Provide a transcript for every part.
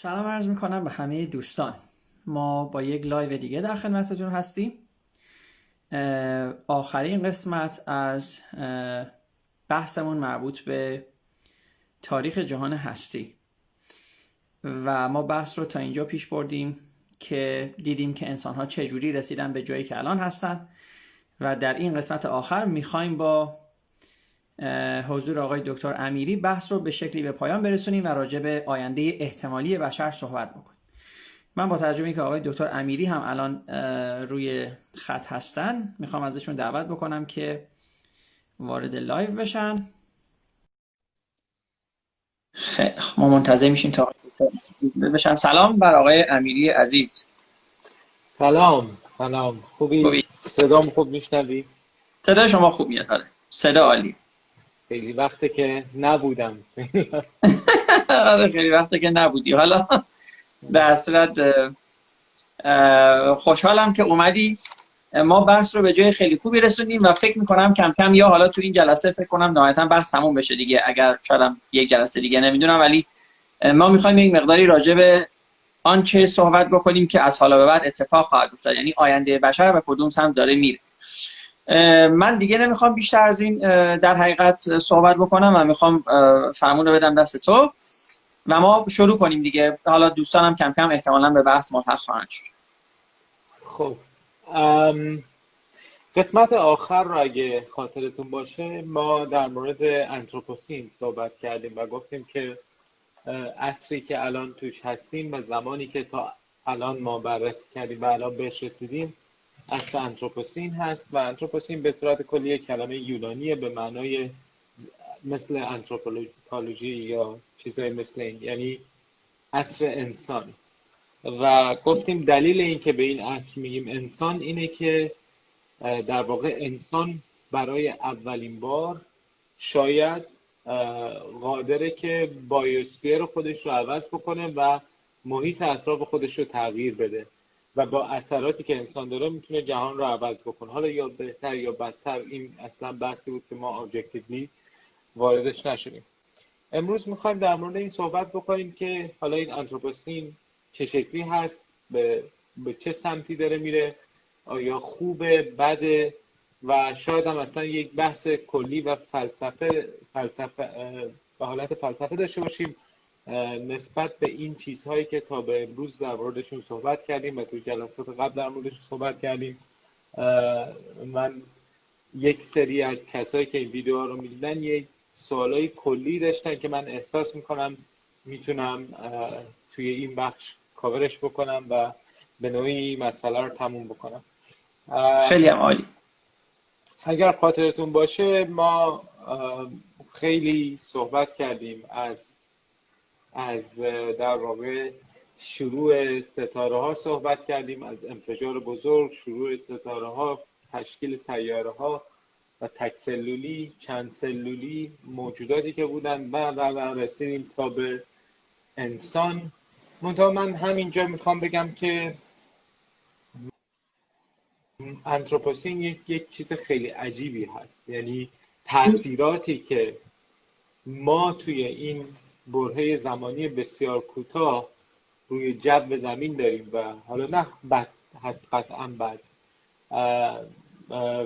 سلام عرض می‌کنم به همه دوستان. ما با یک لایو دیگه در خدمتتون هستیم. آخرین قسمت از بحثمون مربوط به تاریخ جهان هستی. و ما بحث رو تا اینجا پیش بردیم که دیدیم که انسان ها چجوری رسیدن به جایی که الان هستن. و در این قسمت آخر می‌خوایم با حضور آقای دکتر امیری بحث رو به شکلی به پایان برسونیم و راجع به آینده احتمالی بشر صحبت بکنیم. من با ترجمه که آقای دکتر امیری هم الان روی خط هستن می‌خوام ازشون دعوت بکنم که وارد لایو بشن. خیلی ما منتظر میشیم تا بشن. سلام بر آقای امیری عزیز. سلام سلام. خوبی, خوبی. صدام خوب میشنوی؟ صدا شما خوب میاد آره. صدا عالی خیلی وقته که نبودم. آره، خیلی وقته که نبودی. حالا در صورت خوشحالم که اومدی. ما بحث رو به جای خیلی خوبی رسوندیم و فکر می‌کنم کم کم یا حالا تو این جلسه فکر کنم نهایتا بحث تموم بشه دیگه. اگر شاید یک جلسه دیگه نمی‌دونم. ولی ما می‌خوایم یک مقداری راجع به آنچه صحبت بکنیم که از حالا به بعد اتفاق خواهد افتاد. یعنی آینده بشر و کدوم سمت داره میره. من دیگه نمی‌خوام بیشتر از این در حقیقت صحبت بکنم و می‌خوام فرمون رو بدم دست تو و ما شروع کنیم دیگه. حالا دوستانم کم کم احتمالا به بحث ملحق خواهند شد. خب قسمت آخر رو اگه خاطرتون باشه ما در مورد انتروپوسین صحبت کردیم و گفتیم که عصری که الان توش هستیم و زمانی که تا الان ما بررسی کردیم و الان بهش رسیدیم عصر Anthropocene هست و Anthropocene به صورت کلی کلمه یونانیه به معنای مثل anthropology یا چیزای مثل این یعنی عصر انسان. و گفتیم دلیل این که به این عصر میگیم انسان اینه که در واقع انسان برای اولین بار شاید قادره که biosphere خودش رو عوض بکنه و محیط اطراف خودش رو تغییر بده. و با اثراتی که انسان داره می‌تونه جهان رو عوض بکنه. حالا یا بهتر یا بدتر این اصلا بحثی بود که ما ابجکتیولی واردش نشدیم. امروز می‌خوایم در مورد این صحبت بکنیم که حالا این انتروپوسین چه شکلی هست به, به چه سمتی داره میره آیا خوبه بده و شاید هم اصلا یک بحث کلی و فلسفه فلسفه به حالت فلسفه داشته باشیم. نسبت به این چیزهایی که تا به امروز در موردشون صحبت کردیم و تو جلسات قبل در موردشون صحبت کردیم من یک سری از کسایی که این ویدیو رو می‌دیدن یک سوالای کلی داشتن که من احساس می‌کنم می‌تونم توی این بخش کاورش بکنم و به نوعی مسئله رو تموم بکنم. خیلی هم عالی. اگر خاطرتون باشه ما خیلی صحبت کردیم از از در واقع شروع ستاره ها صحبت کردیم از انفجار بزرگ شروع ستاره ها تشکیل سیاره ها و تک سلولی چند سلولی موجوداتی که بودن و و رسیدیم تا به انسان. منتها من همینجا می‌خوام بگم که انتروپوسین یک, یک چیز خیلی عجیبی هست. یعنی تاثیراتی که ما توی این برهه زمانی بسیار کوتاه روی جو زمین داریم و حالا نه بد قطعا بد.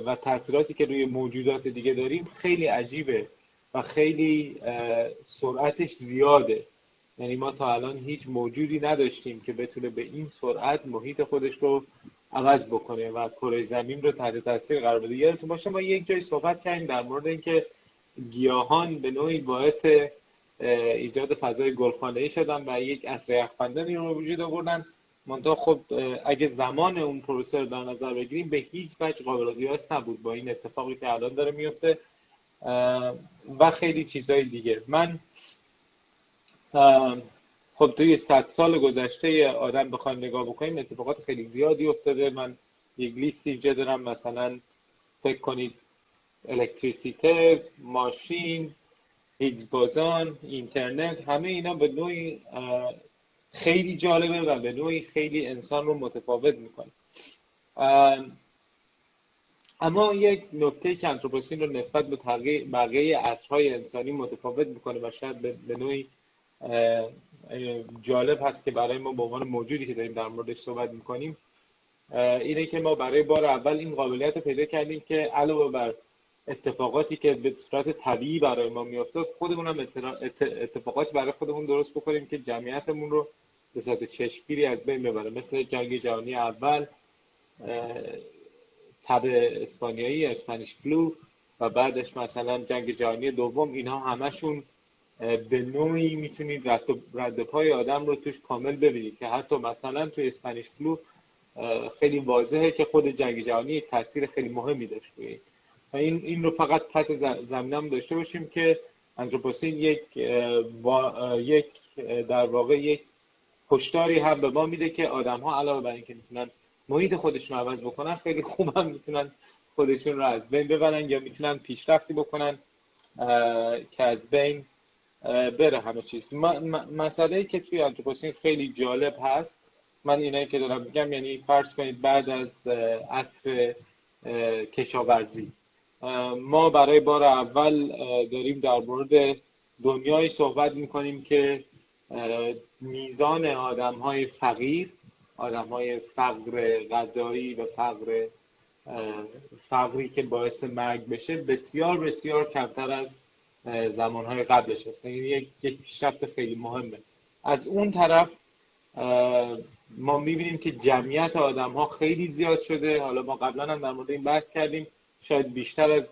و تاثیراتی که روی موجودات دیگه داریم خیلی عجیبه و خیلی سرعتش زیاده. یعنی ما تا الان هیچ موجودی نداشتیم که بتونه به این سرعت محیط خودش رو عوض بکنه و کره زمین رو تحت تاثیر قرار بده. یادتون باشه ما یک جای صحبت کردیم در مورد اینکه گیاهان به نوعی باعث ایجاد فضای گلخانه ای شدن و یک اصر یخبندانی رو وجود آوردن. منتها خب اگه زمان اون پروسه رو در نظر بگیریم به هیچ وجه قابل قیاس نبود با این اتفاقی که الان داره میفته. و خیلی چیزهای دیگه. من خب توی صد سال گذشته آدم بخوایم نگاه بکنیم اتفاقات خیلی زیادی افتاده. من یک لیستی اینجا دارم مثلا فکر کنید الکتریسیته ماشین هیگز اینترنت همه اینا به نوعی خیلی جالبه و به نوعی خیلی انسان رو متفاوت می‌کنه. اما یک نکته که انتروپوسین رو نسبت به بقیه عصرهای انسانی متفاوت می‌کنه و شاید به نوعی جالب هست که برای ما به عنوان موجودی که داریم در موردش صحبت می‌کنیم اینه که ما برای بار اول این قابلیت رو پیدا کردیم که علاوه بر اتفاقاتی که به صورت طبیعی برای ما میافتاد خودمون هم اتفاقاتی برای خودمون درست بکنیم که جمعیتمون رو به صورت چشمگیری از بین ببره. مثل جنگ جهانی اول تب اسپانیایی اسپانیش فلو و بعدش مثلا جنگ جهانی دوم اینها همشون به نوعی می‌تونید رد, رد پای آدم رو توش کامل ببینید که حتی مثلا توی Spanish flu خیلی واضحه که خود جنگ جهانی تاثیر خیلی مهمی داشت روی و این این رو فقط پس زمینم داشته باشیم که Anthropocene یک یک در واقع یک هشداری هم به ما میده که آدم ها علاوه بر اینکه می‌تونن محیط خودشون عوض بکنن خیلی خوب هم می‌تونن خودشون رو از بین ببرن یا می‌تونن پیشرفتی بکنن که از بین بره همه چیز. مسئله ای که توی انتروپوسین خیلی جالب هست من اینایی که دارم میگم یعنی فرض کنید بعد از عصر کشاورزی. ما برای بار اول داریم در مورد دنیای صحبت می‌کنیم که میزان آدم های فقیر آدم های فقر غذایی و فقر فقری که باعث مرگ بشه بسیار بسیار کمتر از زمانهای قبلش هست این یک پیشرفت خیلی مهمه. از اون طرف ما می‌بینیم که جمعیت آدم ها خیلی زیاد شده. حالا ما قبلا هم در مورد این بحث کردیم. شاید بیشتر از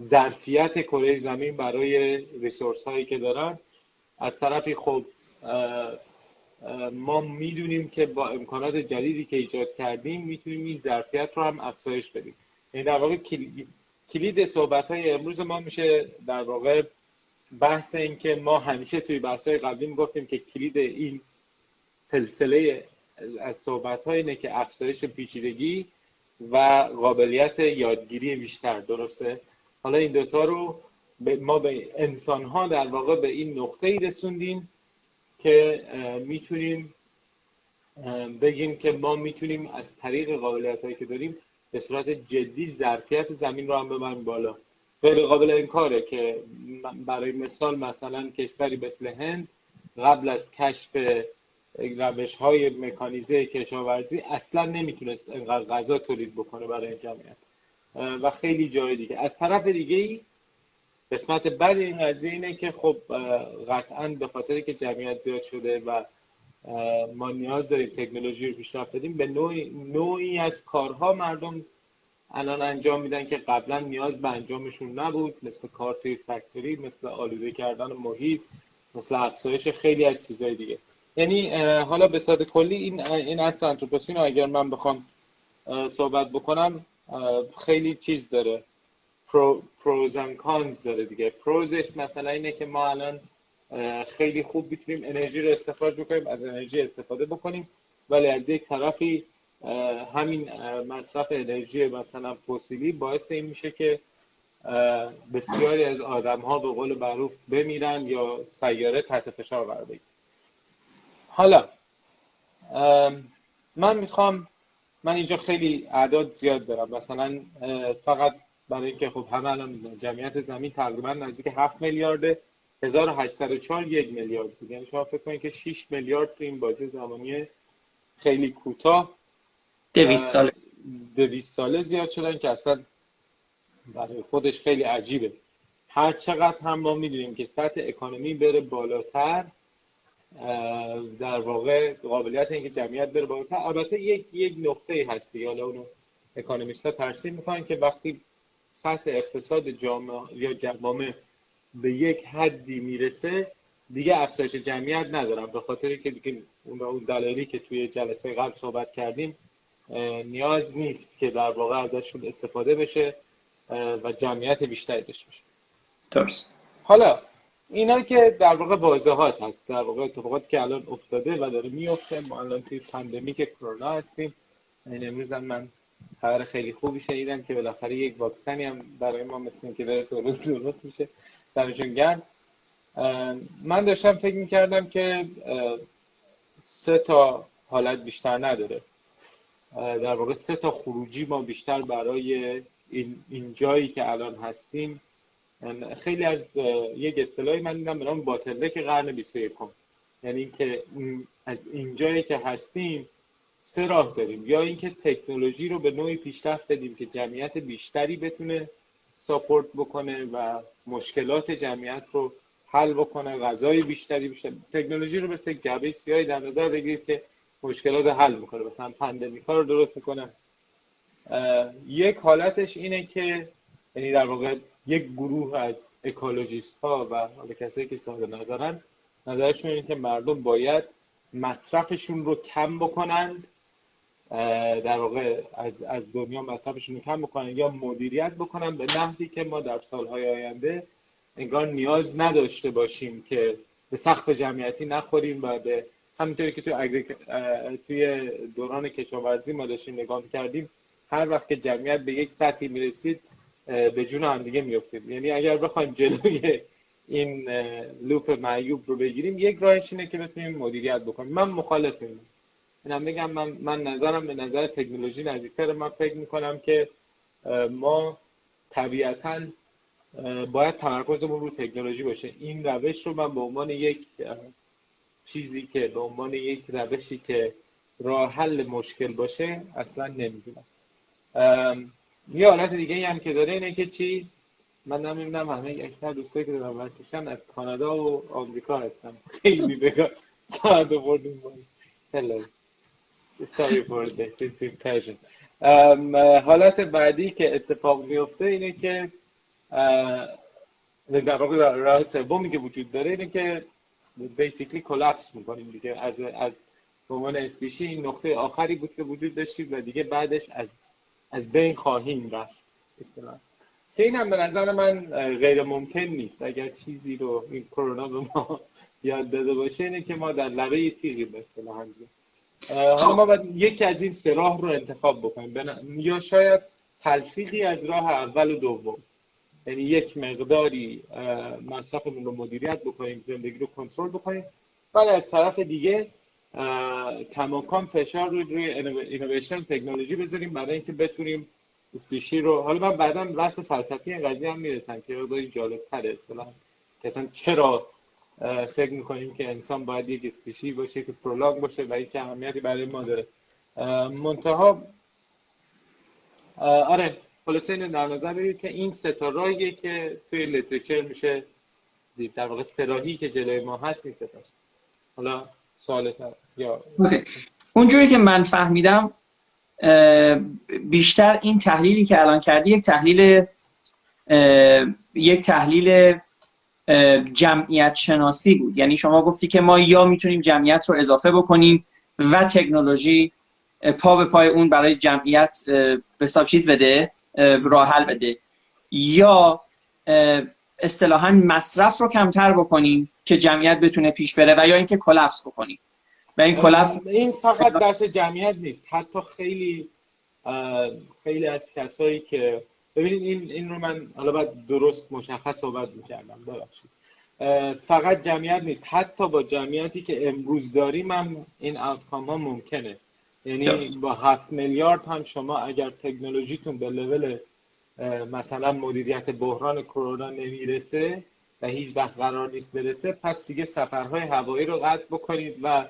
ظرفیت کره زمین برای ریسورس هایی که دارن. از طرفی خب ما می‌دونیم که با امکانات جدیدی که ایجاد کردیم می‌تونیم این ظرفیت رو هم افزایش بدیم. یعنی در واقع کلید صحبت های امروز ما میشه در واقع بحث این که ما همیشه توی بحث های قبلی می‌گفتیم که کلید این سلسله از صحبت های اینه که افزایش پیچیدگی و قابلیت یادگیری بیشتر درسته؟ حالا این دوتا رو ما به انسان ها در واقع به این نقطه ای رسوندیم که می‌تونیم بگیم که ما می‌تونیم از طریق قابلیت هایی که داریم به صورت جدی ظرفیت زمین رو هم ببریم بالا. غیر قابل انکاره که برای مثال مثلا کشوری مثل هند قبل از کشف روش های مکانیزه کشاورزی اصلا نمی‌تونست انقدر غذا تولید بکنه برای جمعیت. و خیلی جای دیگه. از طرف دیگه ای قسمت بعد این قضیه اینه که خب قطعا به خاطر که جمعیت زیاد شده و ما نیاز داریم تکنولوژی رو پیشرفت بدیم به نوعی, نوعی از کارها مردم الان انجام میدن که قبلا نیاز به انجامشون نبود. مثل کار توی فکتوری مثل آلوده کردن محیط مثل افزایش خیلی از چیزهای دیگه. یعنی حالا به صورت کلی این این اصل انتروپوسین اگر من بخوام صحبت بکنم خیلی چیز داره. پرو، پروز کانز داره دیگه. پروزش مثلا اینه که ما الان خیلی خوب می‌تونیم انرژی رو استخراج بکنیم از انرژی استفاده بکنیم. ولی از یک طرفی همین مصرف انرژی مثلا فسیلی باعث این میشه که بسیاری از آدم ها به قول معروف بمیرن یا سیاره تحت فشار قرار بگیره حالا من می‌خوام من اینجا خیلی اعداد زیاد دارم. مثلا فقط برای اینکه خب همه الان جمعیت زمین تقریبا نزدیک 7 میلیارده 1804 یک میلیارد بود. یعنی شما فکر کنید که 6 میلیارد تو این بازی زمانی خیلی کوتاه 200 ساله. 200 ساله زیاد شدن که اصلا برای خودش خیلی عجیبه. هر چقدر هم ما می‌دونیم که سطح اکانومی بره بالاتر در واقع قابلیت اینکه جمعیت بره بالاتر البته یک یک نقطه هستی. حالا اونو اکانومیست ها ترسیم می‌کنن که وقتی سطح اقتصاد جامعه یا جوامع به یک حدی می‌رسه دیگه افزایش جمعیت ندارم به خاطر که دیگه اون دلایلی که توی جلسه قبل صحبت کردیم نیاز نیست که در واقع ازشون استفاده بشه و جمعیت بیشتری داشته باشه. درست. حالا اینا که در واقع واضحات هست در واقع اتفاقاتی که الان افتاده و داره میفته. ما الان توی پندمیک کرونا هستیم. این امروز هم من خبر خیلی خوبی شنیدم که بالاخره یک واکسنی هم برای ما مثل که داره درست درست میشه. درشون گرم. من داشتم فکر می‌کردم که سه تا حالت بیشتر نداره. در واقع سه تا خروجی ما بیشتر برای این, این جایی که الان هستیم. خیلی از یک اصطلاحی من دیدم به نام bottleneck قرن 21 یعنی اینکه از اینجایی که هستیم سه راه داریم. یا اینکه تکنولوژی رو به نوعی پیشرفت دادیم که جمعیت بیشتری بتونه support بکنه و مشکلات جمعیت رو حل بکنه غذای بیشتری بشه. تکنولوژی رو مثل جعبه سیاهی در نظر بگیرید که مشکلات حل می‌کنه. مثلا pandemic ها رو درست می‌کنه. یک حالتش اینه که یعنی در واقع یک گروه از اکولوژیست ها و حالا کسایی که ساده ندارن نظرشون اینه که مردم باید مصرفشون رو کم بکنند در واقع از, از دنیا مصرفشون رو کم بکنن یا مدیریت بکنن به نحوی که ما در سالهای آینده انگار نیاز نداشته باشیم که به سخت جمعیتی نخوریم و به همینطوری که توی, توی دوران کشاورزی ما داشتیم نگاه کردیم هر وقت که جمعیت به یک سطحی می‌رسید به جون هم دیگه میفتیم یعنی اگر بخوایم جلوی این لوپ معیوب رو بگیریم یک راهش اینه که بتونیم مدیریت بکنیم. من مخالف اینم اینم بگم من, من نظرم به نظر تکنولوژی نزدیکتر. من فکر می‌کنم که ما طبیعتا باید تمرکزمون رو تکنولوژی باشه. این روش رو من به عنوان یک چیزی که به عنوان یک روشی که راه حل مشکل باشه اصلا نمی‌دونم. یه حالت دیگه هم که داره اینه که چی؟ من نمی‌دونم همه اکثر دوستایی که دارم ورزشن از کانادا و آمریکا هستم خیلی بگم ساعت بردیم Hello. Sorry for this. حالت بعدی که اتفاق میفته اینه که در واقع راه سومی که وجود داره اینه که بیسیکلی کلاپس می‌کنیم دیگه. از از به عنوان اسپیشی این نقطه آخری بود که وجود داشتیم و دیگه بعدش از از بین خواهیم رفت. اصطلاح. که این هم به نظر من غیر ممکن نیست. اگر چیزی رو این کرونا به ما یاد داده باشه اینه که ما در لبه تیغی به اصطلاح حالا ما باید یکی از این سه راه رو انتخاب بکنیم. یا شاید تلفیقی از راه اول و دوم. یعنی یک مقداری مصرفمون رو مدیریت بکنیم زندگی رو کنترل بکنیم. ولی از طرف دیگه کماکان فشار رو روی اینویشن تکنولوژی بذاریم برای اینکه بتونیم species رو حالا من بعدا بحث فلسفی این قضیه هم می‌رسم که خیلی جالب تره اصلا که اصلا چرا فکر می‌کنیم که انسان باید یک species باشه که prolong باشه و اینکه اهمیتی برای ما داره. منتها آره خلاصه اینو در نظر بگیرید که این ستاراییه که توی لیترچر میشه در واقع سراحی که جلوی ما هست این ستاست حالا سوالت یا اونجوری که من فهمیدم بیشتر این تحلیلی که الان کردی یک تحلیل یک تحلیل جمعیت شناسی بود. یعنی شما گفتی که ما یا می‌تونیم جمعیت رو اضافه بکنیم و تکنولوژی پا به پای اون برای جمعیت به حساب چیز بده راه حل بده. یا اصطلاحا مصرف رو کمتر بکنیم که جمعیت بتونه پیش بره و یا اینکه کلپس بکنیم. و این کلپس این فقط بحث جمعیت نیست. حتی خیلی خیلی از کسایی که ببینید این این رو من حالا باید درست مشخص صحبت می‌کردم ببخشید. فقط جمعیت نیست. حتی با جمعیتی که امروز داریم هم این outcome ها ممکنه. یعنی با هفت میلیارد هم شما اگر تکنولوژیتون به لول مثلا مدیریت بحران کرونا نمی‌رسه و هیچ وقت قرار نیست برسه پس دیگه سفرهای هوایی رو قطع بکنید و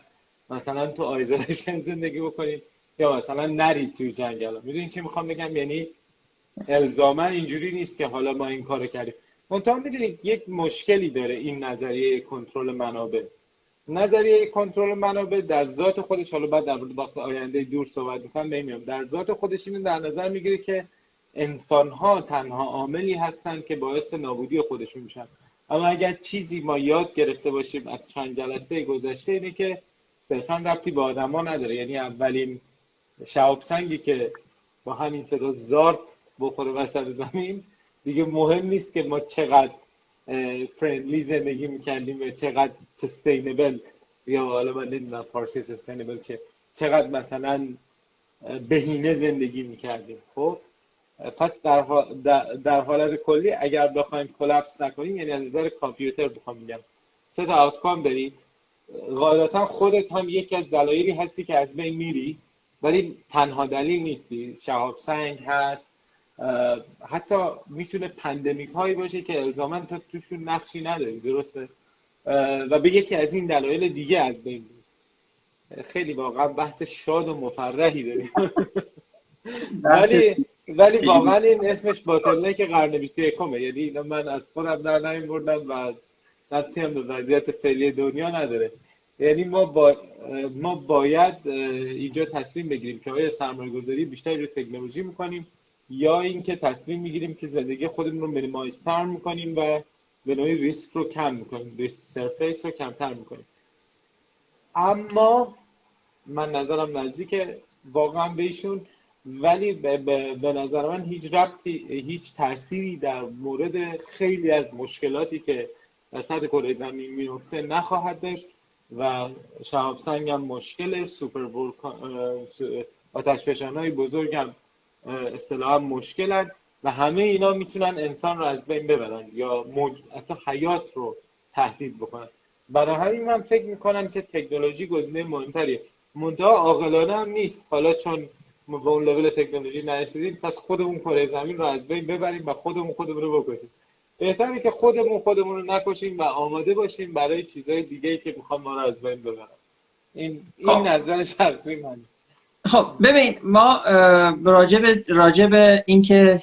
مثلا تو isolation زندگی بکنید یا مثلا نرید توی جنگل. می‌دونید چی می‌خوام بگم؟ یعنی الزاما اینجوری نیست که حالا ما این کارو کردیم. منتها می‌دونید یک مشکلی داره این نظریه کنترل منابع. نظریه کنترل منابع در ذات خودش حالا بعد در مورد آینده دور صحبت می‌کنم نمیام در ذات خودش اینو در نظر می‌گیره که انسان ها تنها عاملی هستند که باعث نابودی خودشون میشن. اما اگر چیزی ما یاد گرفته باشیم از چند جلسه گذشته اینه که صرفا ربطی به آدما نداره. یعنی اولین شهاب سنگی که با همین صدا زارت بخوره وسط زمین دیگه مهم نیست که ما چقدر فرندلی زندگی می‌کردیم و چقدر سستینبل یا حالا من نمی‌دونم فارسی سستینبل که چقدر مثلا بهینه زندگی می‌کردیم. خب پس در, در, حالت کلی اگر بخوایم کلپس نکنیم یعنی از نظر کامپیوتر بخوام میگم سه تا آوتکام داری غالبا خودت هم یکی از دلایلی هستی که از بین میری ولی تنها دلیل نیستی. شهاب سنگ هست. حتی می‌تونه پندمیک هایی باشه که الزاما تو توشون نقشی نداری درسته؟ و به یکی از این دلایل دیگه از بین خیلی واقعا بحث شاد و مفرحی داریم. ولی ولی واقعا این اسمش باتل که قرن 21 یعنی من از خودم در بردم و ربطی هم به وضعیت فعلی دنیا نداره. یعنی ما, با... ما باید اینجا تصمیم بگیریم که آیا سرمایه گذاری بیشتر رو تکنولوژی می‌کنیم یا اینکه تصمیم می‌گیریم که زندگی خودمون رو مینیمایز تر می‌کنیم و به نوعی ریسک رو کم می‌کنیم ریسک سرفیس رو کمتر می‌کنیم. اما من نظرم نزدیک واقعا بهشون ولی به, نظر من هیچ ربطی هیچ تأثیری در مورد خیلی از مشکلاتی که در سطح کره زمین میفته نخواهد داشت و شهاب سنگ هم مشکل سوپر آتش های بزرگ هم اصطلاحا مشکلن و همه اینا می‌تونن انسان رو از بین ببرن یا موج... حتی حیات رو تهدید بکنن. برای همین من فکر می‌کنم که تکنولوژی گزینه مهمتریه. منتها عاقلانه هم نیست. حالا چون به اون لول تکنولوژی نرسیدیم پس خودمون کره زمین رو از بین ببریم و خودمون خودمون رو بکشیم. بهتره که خودمون خودمون رو نکشیم و آماده باشیم برای چیزهای دیگه که می‌خوام ما رو از بین ببرم این این خب. نظر شخصی من. خب ببین ما راجب راجب اینکه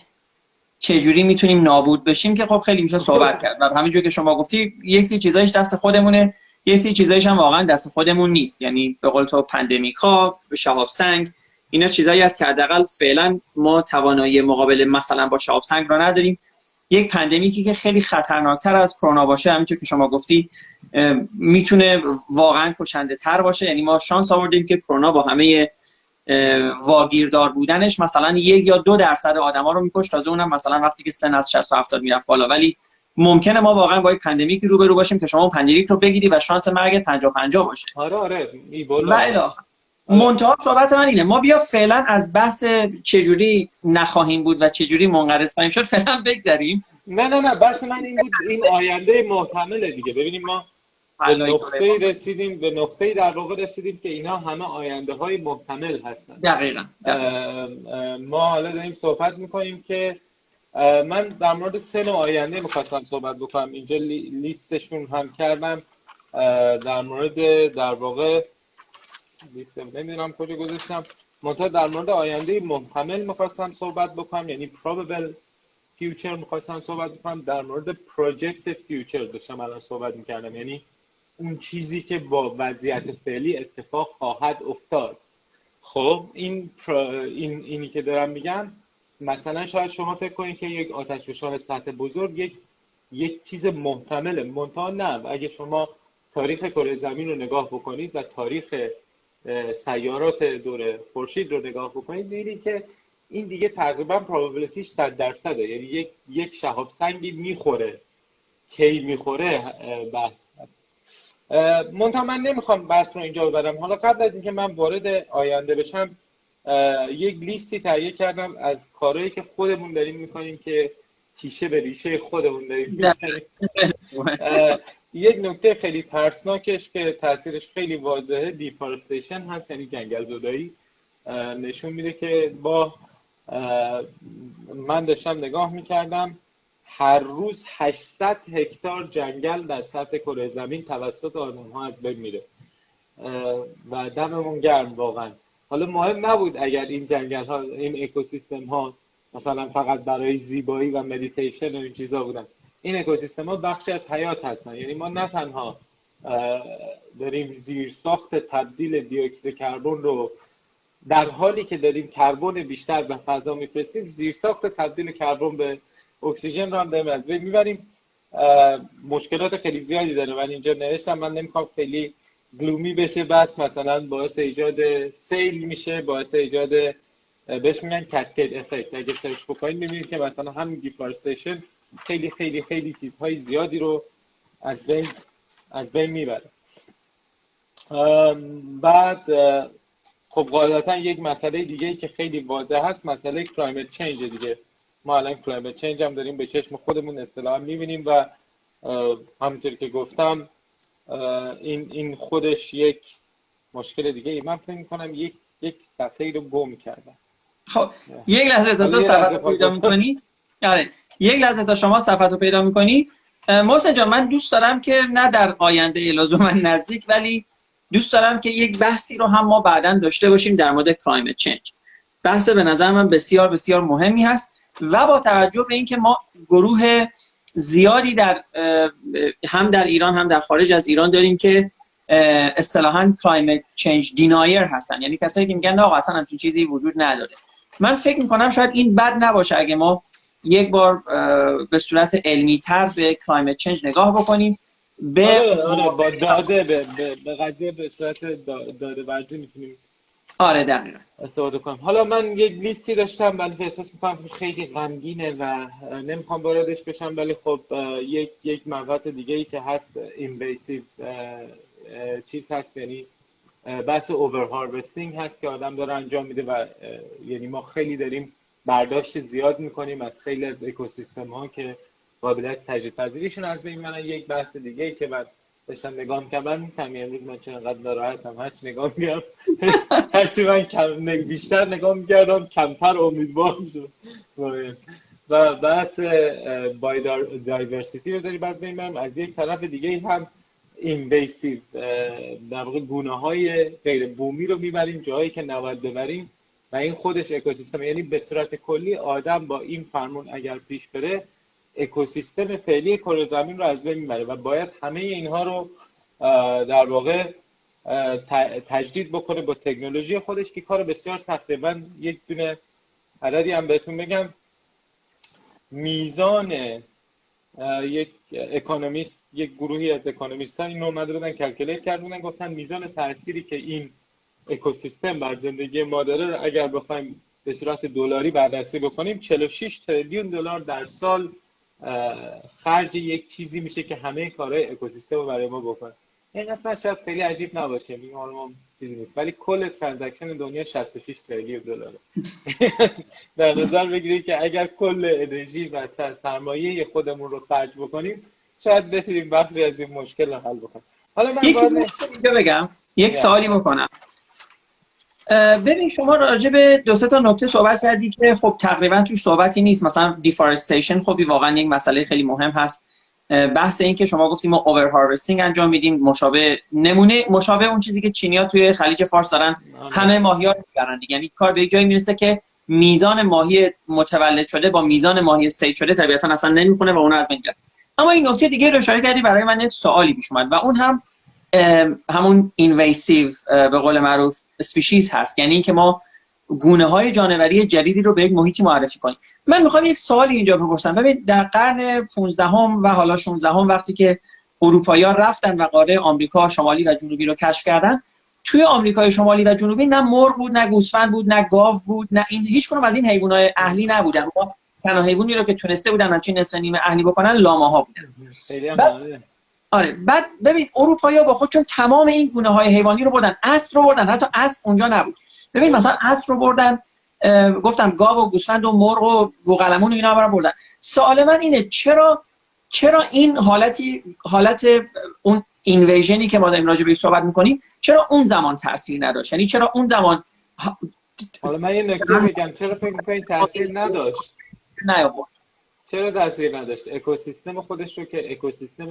چجوری می‌تونیم نابود بشیم که خب خیلی میشه صحبت کرد. و همینجور که شما گفتی یک سری چیزایش دست خودمونه یک سری چیزایش هم واقعا دست خودمون نیست. یعنی به قول تو پندمیک ها شهاب سنگ اینا چیزایی است که حداقل فعلا ما توانایی مقابله مثلا با شهاب سنگ رو نداریم. یک pandemic ی که خیلی خطرناکتر از کرونا باشه همینطور که شما گفتی می‌تونه واقعا کشنده تر باشه. یعنی ما شانس آوردیم که کرونا با همه واگیردار بودنش مثلا یک یا دو درصد آدما رو می‌کشت تازه اونم مثلا وقتی که سن از 60 تا 70 می‌رفت بالا. ولی ممکنه ما واقعا با یک pandemic ی روبرو باشیم که شما pandemic رو بگیری و شانس مرگ 50 50 باشه. آره آره. و منتها صحبت من اینه. ما بیا فعلا از بحث چجوری نخواهیم بود و چجوری منقرض خواهیم شد فعلا بگذریم. نه نه نه بحث من این بود این آینده محتمله دیگه. ببینیم ما به نقطه رسیدیم به نقطه در واقع رسیدیم که اینا همه آینده های محتمل هستن. دقیقا, ما حالا داریم صحبت می‌کنیم که من در مورد سه نوع آینده می‌خواستم صحبت بکنم. اینجا لیستشون هم کردم. در مورد در واقع لیست نمی‌دونم کجا گذاشتم. منتها در مورد آینده محتمل می‌خواستم صحبت بکنم. یعنی probable future می‌خواستم صحبت بکنم. در مورد projected future داشتم الان صحبت می‌کردم. یعنی اون چیزی که با وضعیت فعلی اتفاق خواهد افتاد. خب این این اینی که دارم میگم مثلا شاید شما فکر کنید که یک آتش فشان سطح بزرگ یک یک چیز محتمله. منتها نه. اگه شما تاریخ کره زمین رو نگاه بکنید و تاریخ سیارات دور خورشید رو نگاه بکنید می‌بینید که این دیگه تقریبا پروبابیلیتیش 100 درصده. یعنی یک یک شهاب سنگی می‌خوره. کی می‌خوره؟ بحث هست منتها من نمی‌خوام بحث رو اینجا ببرم. حالا قبل از اینکه من وارد آینده بشم یک لیستی تهیه کردم از کارهایی که خودمون داریم می‌کنیم که تیشه به ریشه خودمون داریم. یک نکته خیلی ترسناکش که تاثیرش خیلی واضحه دیفارستیشن هست یعنی جنگل زدایی. نشون میده که با من داشتم نگاه می‌کردم هر روز 800 هکتار جنگل در سطح کره زمین توسط آدم ها از بین میره. و دممون گرم واقعا. حالا مهم نبود اگر این جنگل ها این اکوسیستم ها مثلا فقط برای زیبایی و مدیتیشن و این چیزا بودن. این اکوسیستم ها بخشی از حیات هستن. یعنی ما نه تنها داریم زیر ساخت تبدیل دیوکسید کربن رو در حالی که داریم کربن بیشتر به فضا میفرستیم زیر ساخت تبدیل کربن به اکسیژن رو هم داریم از بین می‌بریم. مشکلات خیلی زیادی داره. من اینجا نوشتم من نمی‌خوام خیلی gloomy بشه بحث. مثلا باعث ایجاد سیل میشه باعث ایجاد بهش میگن cascade effect اگه search بکنید می‌بینید که مثلا همین deforestation خیلی خیلی خیلی چیزهای زیادی رو از بین از بین می‌بره. بعد خب قاعدتا یک مسئله دیگه که خیلی واضح هست مسئله climate change دیگه. ما الان climate change هم داریم به چشم خودمون اصطلاحا می‌بینیم و همونطور که گفتم این این خودش یک مشکل دیگه ای من فکر می‌کنم یک یک صفحه رو گم کردم خب یک لحظه تا تو صفحه پیدا می‌کنی؟ آره. یک لحظه تا شما صفحه رو پیدا می‌کنی. محسن جان من دوست دارم که نه در آینده من نزدیک ولی دوست دارم که یک بحثی رو هم ما بعدا داشته باشیم در مورد کلایمت چنج بحث به نظر من بسیار بسیار مهمی هست و با توجه به اینکه ما گروه زیادی در هم در ایران هم در خارج از ایران داریم که اصطلاحا climate change denier هستن. یعنی کسایی که میگن آقا اصلا همچین چیزی وجود نداره. من فکر می‌کنم شاید این بد نباشه اگه ما یک بار به صورت علمی تر به climate change نگاه بکنیم. به آره, آره با داده به, به, به قضیه به صورت داده محوری می‌تونیم آره دقیقا. استفاده کنم حالا من یک لیستی داشتم ولی احساس می‌کنم خیلی غمگینه و نمی‌خوام واردش بشم ولی خب یک یک مبحث دیگه ای که هست اینویسیو چیز هست یعنی بحث اوور هاروستینگ هست که آدم داره انجام میده و یعنی ما خیلی داریم برداشت زیاد می‌کنیم از خیلی از اکوسیستم ها که قابلیت تجدید پذیریشون از بین من یک بحث دیگه ای که بعد داشتم نگاه می‌کنم من می‌تونم امروز من چون انقدر ناراحتم؟ هرچی نگاه میگم هرچی من کم بیشتر نگاه می‌کردم کمتر امیدوار شد. و بحث biodiversity رو داری باز ببین از یک طرف دیگه هم invasive در واقع گونه های غیر بومی رو می‌بریم جایی که نباید ببریم. و این خودش اکوسیستم یعنی به صورت کلی آدم با این فرمون اگر پیش بره اکوسیستم فعلی کره زمین رو از بین می‌بره و باید همه اینها رو در واقع تجدید بکنه با تکنولوژی خودش که کار بسیار سخته. من یک دونه عددی هم بهتون بگم. میزان یک اکونومیست یک گروهی از اکونومیست ها این اومده بودن کلکلیت کردن گفتن میزان تأثیری که این اکوسیستم بر زندگی ما داره اگر بخوایم به صورت دلاری بررسی بکنیم 46 تریلیون دلار در سال خرج یک چیزی میشه که همه کارهای اکوسیستم رو برای ما بکنه. این قسمت شاید خیلی عجیب نباشه میگم ما چیزی نیست ولی کل transaction دنیا 66 تریلیون دلاره. در نظر بگیرید که اگر کل انرژی و سرمایه خودمون رو خرج بکنیم شاید بتونیم بخشی از این مشکل رو حل بکنیم. حالا من بگم. یک سوالی بکنم. ببین شما راجع به دو سه تا نکته صحبت کردی که خب تقریبا توش صحبتی نیست. مثلا deforestation خب واقعا یک مسئله خیلی مهم هست. بحث این که شما گفتیم ما over harvesting انجام میدیم مشابه نمونه مشابه اون چیزی که چینی‌ها توی خلیج فارس دارن آره. همه ماهی‌ها می‌برن یعنی کار به جایی می‌رسه که میزان ماهی متولد شده با میزان ماهی صید شده طبیعتا اصلا نمی‌خونه و اون از بین اما این نکته دیگه رو اشاره کردی برای من یک سوالی پیش اومد و اون هم همون invasive به قول معروف species هست. یعنی اینکه ما گونه های جانوری جدیدی رو به یک محیطی معرفی کنیم. من می‌خوام یک سوالی اینجا بپرسم. ببین در قرن 15 هم و حالا 16 هم وقتی که اروپایی ها رفتن و قاره آمریکا شمالی و جنوبی رو کشف کردن توی آمریکای شمالی و جنوبی نه مرغ بود نه گوسفند بود نه گاو بود نه این هیچ کنم از این حیوانات اهلی نبودن. ما تنها حیوانی رو که تونسته بودن همچین نصف نیمه اهلی بکنن لاما بودن. آره بعد ببین اروپایی با خودشون تمام این گونه های حیوانی رو بردن اسب رو بردن حتی اسب اونجا نبود. ببین مثلا اسب رو بردن گفتم گاو و گوسفند و مرغ و بوقلمون و اینا رو بردن. سوال من اینه چرا چرا این حالتی حالت اون اینویژنی که ما داریم راجع بهش صحبت می‌کنیم چرا اون زمان تاثیر نداشت؟ یعنی چرا اون زمان حالا من یه نکته میگم چرا فکر تاثیر نداشت؟ نه چرا تاثیر نداشت؟ اکوسیستم خودش رو که اکوسیستم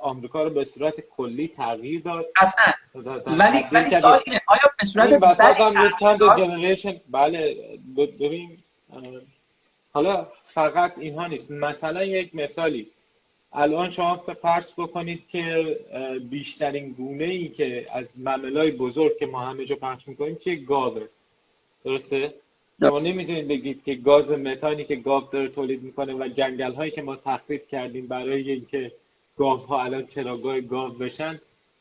آمریکا رو به صورت کلی تغییر داد. قطعا. ولی ولی سوال اینه. آیا به صورت بدی چند جنریشن بله ببین حالا فقط اینها نیست. مثلا یک مثالی. الان شما فرض بکنید که بیشترین گونه ای که از مملای بزرگ که ما همه جا پخش می‌کنیم چه گاوه. درسته؟ شما نمی‌تونید بگید که گاز متانی که گاو داره تولید می‌کنه و جنگل هایی که ما تخریب کردیم برای اینکه گاو ها الان چراگاه گاو بشن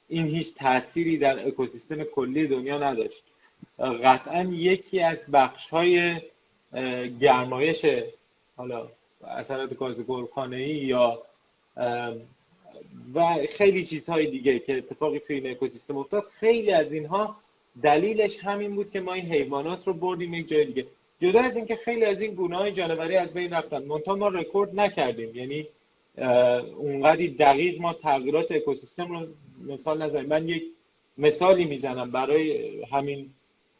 این هیچ تأثیری در اکوسیستم کلی دنیا نداشت. قطعا یکی از بخش های گرمایش حالا اثرات گاز گلخانه ای یا و خیلی چیزهای دیگه که اتفاقی توی این اکوسیستم افتاد خیلی از اینها دلیلش همین بود که ما این حیوانات رو بردیم یک جای دیگه. جدا از اینکه خیلی از این گونه های جانوری از بین رفتن. منتها ما رکورد نکردیم. یعنی اونقدی دقیق ما تغییرات اکوسیستم رو مثال نزنیم. من یک مثالی می‌زنم برای همین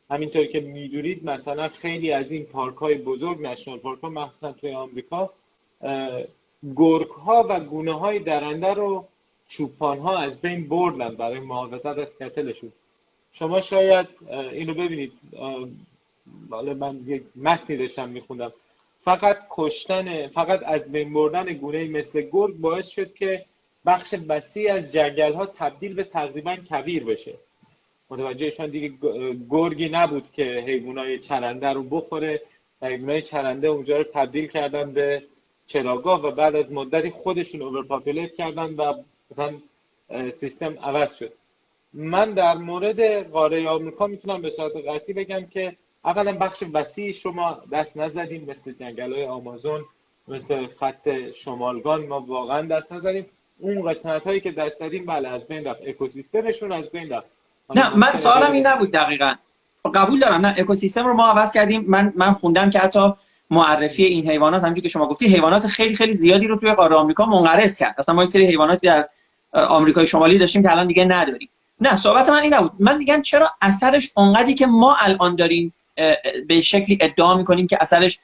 همینطور که می‌دونید مثلا خیلی از این پارک های بزرگ نشنال پارک ها مخصوصا توی آمریکا گرگ ها و گونه های درنده رو چوپان ها از بین بردن برای محافظت از کتلشون. شما شاید اینو ببینید. حالا من یک متنی داشتم میخوندم. فقط کشتن فقط از بین بردن گونه مثل گرگ باعث شد که بخش وسیع از جنگل ها تبدیل به تقریبا کبیر بشه. متوجهشان دیگه گرگی نبود که حیوانای چرنده رو بخوره و حیوانای چرنده اونجا رو تبدیل کردن به چراگاه و بعد از مدتی خودشون اوورپاپولیت کردن و مثلا سیستم عوض شد. من در مورد قاره آمریکا می‌تونم به صورت قطعی بگم که اولا بخش وسیعش رو ما دست نزدیم مثل جنگل های آمازون مثل خط شمالگان ما واقعا دست نزدیم. اون قسمت هایی که دست زدیم بله از بین رفت. اکوسیستمشون از بین رفت. نه من سوالم این نبود دقیقا. قبول دارم. نه اکوسیستم رو ما عوض کردیم. من من خوندم که حتی معرفی این حیوانات همونجوری که شما گفتی حیوانات خیلی خیلی زیادی رو توی قاره آمریکا منقرض کرد. اصلا ما یک سری حیواناتی در آمریکای شمالی داشتیم که الان دیگه نداریم. نه صحبت من این نبود. من میگم چرا اثرش اونقدری که ما الان داریم به شکلی ادعا می‌کنیم که اثرش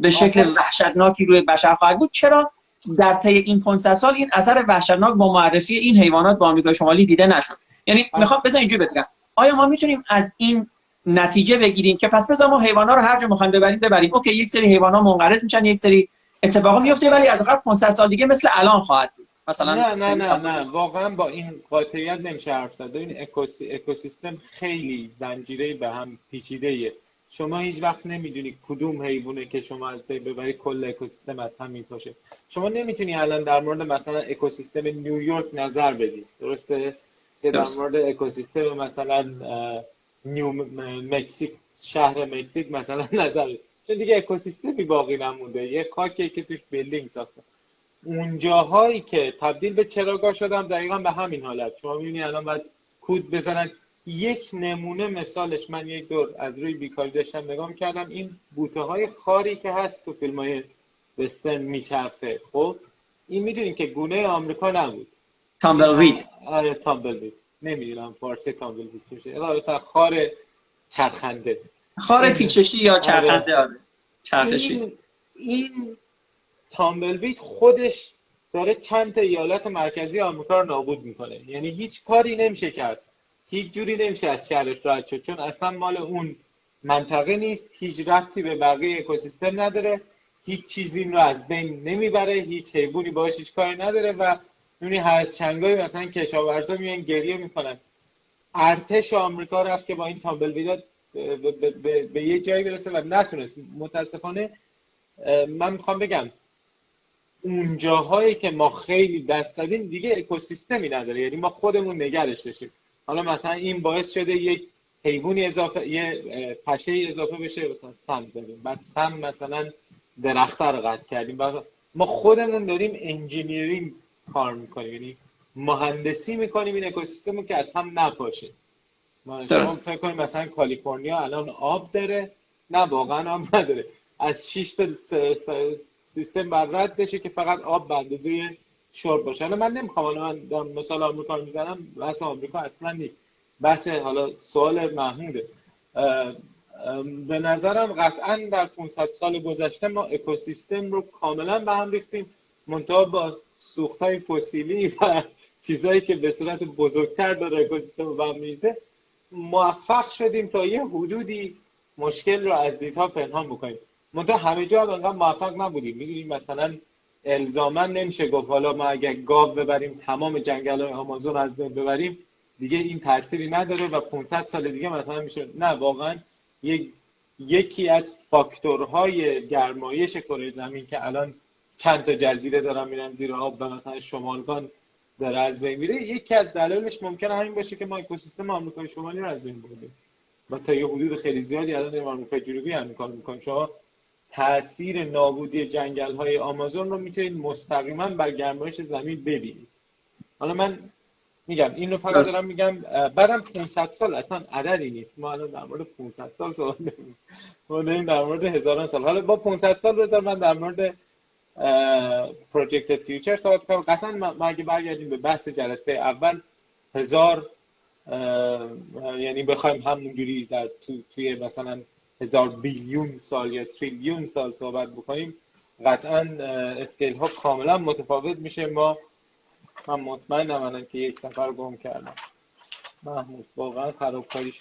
به شکل وحشتناکی روی بشر خواهد بود چرا در طی این 500 سال این اثر وحشتناک با معرفی این حیوانات با آمریکای شمالی دیده نشد؟ یعنی می‌خوام بزن اینجوری بگم. آیا ما می‌تونیم از این نتیجه بگیریم که پس بذار ما حیوانا رو هر جا می‌خوایم ببریم ببریم. اوکی یک سری حیوانا منقرض میشن یک سری اتفاقا میفته ولی از قبل 500 سال دیگه مثل الان خواهد بود. مثلا نه نه نه نه. واقعا با این قاطعیت نمیشه حرف زد. این اکوسیستم خیلی زنجیره به هم پیچیده شما هیچ وقت نمی‌دونی کدوم حیوانه که شما از بین ببری کل اکوسیستم از هم میپاشه شما نمی‌تونی الان در مورد مثلا اکوسیستم نیویورک نظر بدی. درسته؟ که در مورد اکوسیستم مثلا نیو مکزیک شهر مکزیک مثلا نظر بدی. چون دیگه اکوسیستمی باقی نمونده. یه خاکی که توش بیلدینگ ساخته. اونجاهایی که تبدیل به چراگاه شدم دقیقا به همین حالت. شما می‌بینی الان باید کود بزنن. یک نمونه مثالش من یک دور از روی بیکاری داشتم نگاه کردم این بوته های خاری که هست تو فیلم های وسترن میچرخه. خب؟ این می‌دونین که گونه آمریکا نبود. تامبلوید. آره تامبلوید. نمی‌دونم فارسی تامبلوید چی میشه. مثلا خار چرخنده. خار پیچشی یا چرخنده؟ آره. چرخشی. این, این تامبلوید خودش داره چند تا ایالت مرکزی آمریکا رو نابود می‌کنه. یعنی هیچ کاری نمیشه کرد. هیچ جوری نمیشه از شهرش راحت شد. چون اصلا مال اون منطقه نیست. هیچ ربطی به بقیه اکوسیستم نداره. هیچ چیزی رو از بین نمی‌بره. هیچ حیوانی باهاش هیچ کاری نداره و می‌بینی هر از چنگای مثلا کشاورزا میان گریه می‌کنن. ارتش آمریکا رفت که با این تامبل به, به, به, به یه جایی برسه و نتونست. متاسفانه من می‌خوام بگم اونجاهایی که ما خیلی دست دادیم دیگه اکوسیستمی نداره. یعنی ما خودمون نگرش داشتیم. حالا مثلا این باعث شده یک حیوانی اضافه یه پشه اضافه بشه مثلا سم زدیم. بعد سم مثلا درخت رو قطع کردیم. بعد ما خودمون داریم انجینیرینگ کار می‌کنیم. یعنی مهندسی می‌کنیم این اکوسیستم که از هم نپاشه. ما فکر کنیم مثلا کالیفرنیا الان آب داره. نه واقعا آب نداره. از 6 تا سیستم بر رد بشه که فقط آب به اندازه شرب باشه. حالا من نمی‌خوام حالا من مثال آمریکا رو می‌زنم بحث آمریکا اصلا نیست. بحث حالا سوال محموده. به نظرم قطعا در 500 سال گذشته ما اکوسیستم رو کاملا به هم ریختیم منتها با سوختهای فسیلی و چیزهایی که به صورت بزرگتر داره اکوسیستم رو به موفق شدیم تا یه حدودی مشکل رو از دیدها پنهان بکنیم. منتها همه جا هم انقدر موفق نبودیم. می‌دونیم مثلا الزاما نمیشه گفت حالا ما اگر گاو ببریم تمام جنگل های آمازون از بین ببریم دیگه این تأثیری نداره و 500 سال دیگه مثلا میشه. نه واقعا یک یکی از فاکتورهای گرمایش کره زمین که الان چند تا جزیره دارن میرن زیر آب و مثلا شمالگان داره از بین میره یکی از دلایلش ممکنه همین باشه که ما اکوسیستم آمریکای شمالی رو از بین بردیم. و تا یه حدود خیلی زیادی الان در آمریکای جنوبی هم کار می‌کنیم. شما تاثیر نابودی جنگل های آمازون رو می‌تونید مستقیما بر گرمایش زمین ببینید. حالا من میگم این رو فقط دارم میگم بعدم 500 سال اصلا عددی نیست. ما الان در مورد 500 سال تو ما در مورد هزاران سال. حالا با 500 سال بذار من در مورد project future صحبت کنم. قطعا ما اگه برگردیم به بحث جلسه اول هزار یعنی بخوایم همونجوری در تو، توی مثلا هزار billion سال یا تریلیون سال صحبت بکنیم قطعا scale ها کاملا متفاوت میشه. ما من مطمئنم الان که یک سفر گم کردم. محمود واقعا خرابکاریش.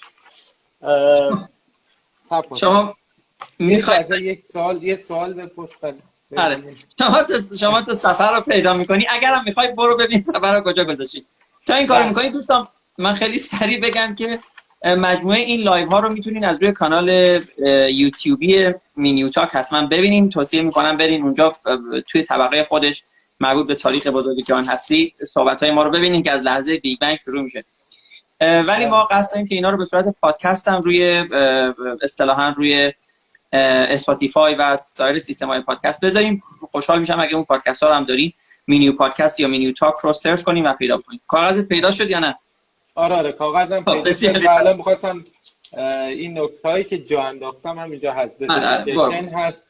شما می‌خواید یک سال یه سوال بپرس آره. شما تو شما تو سفر رو پیدا می‌کنی. اگرم می‌خوای برو ببین سفر رو کجا گذاشتی. تا این کارو بله. می‌کنی؟ دوستان من خیلی سریع بگم که مجموعه این live ها رو می‌تونین از روی کانال یوتیوبی مینیو talk حتما ببینین. توصیه می‌کنم برین اونجا توی طبقه خودش مربوط به تاریخ بزرگ جهان هستی. صحبت های ما رو ببینین که از لحظه big bang شروع میشه. ولی ما قصد داریم که اینا رو به صورت پادکست هم روی اصطلاحا روی اسپاتیفای و سایر سیستم های پادکست بذاریم. خوشحال میشم اگه اون پادکست ها رو هم دارین مینیو پادکست یا مینیو talk رو search کنیم و پیدا کنیم کاغذت پیدا شد یا نه؟ آره آره کاغذم پیدا شد. الان می‌خواستم این نکته هایی که جا انداختم هم اینجا هست. آره, آره، هست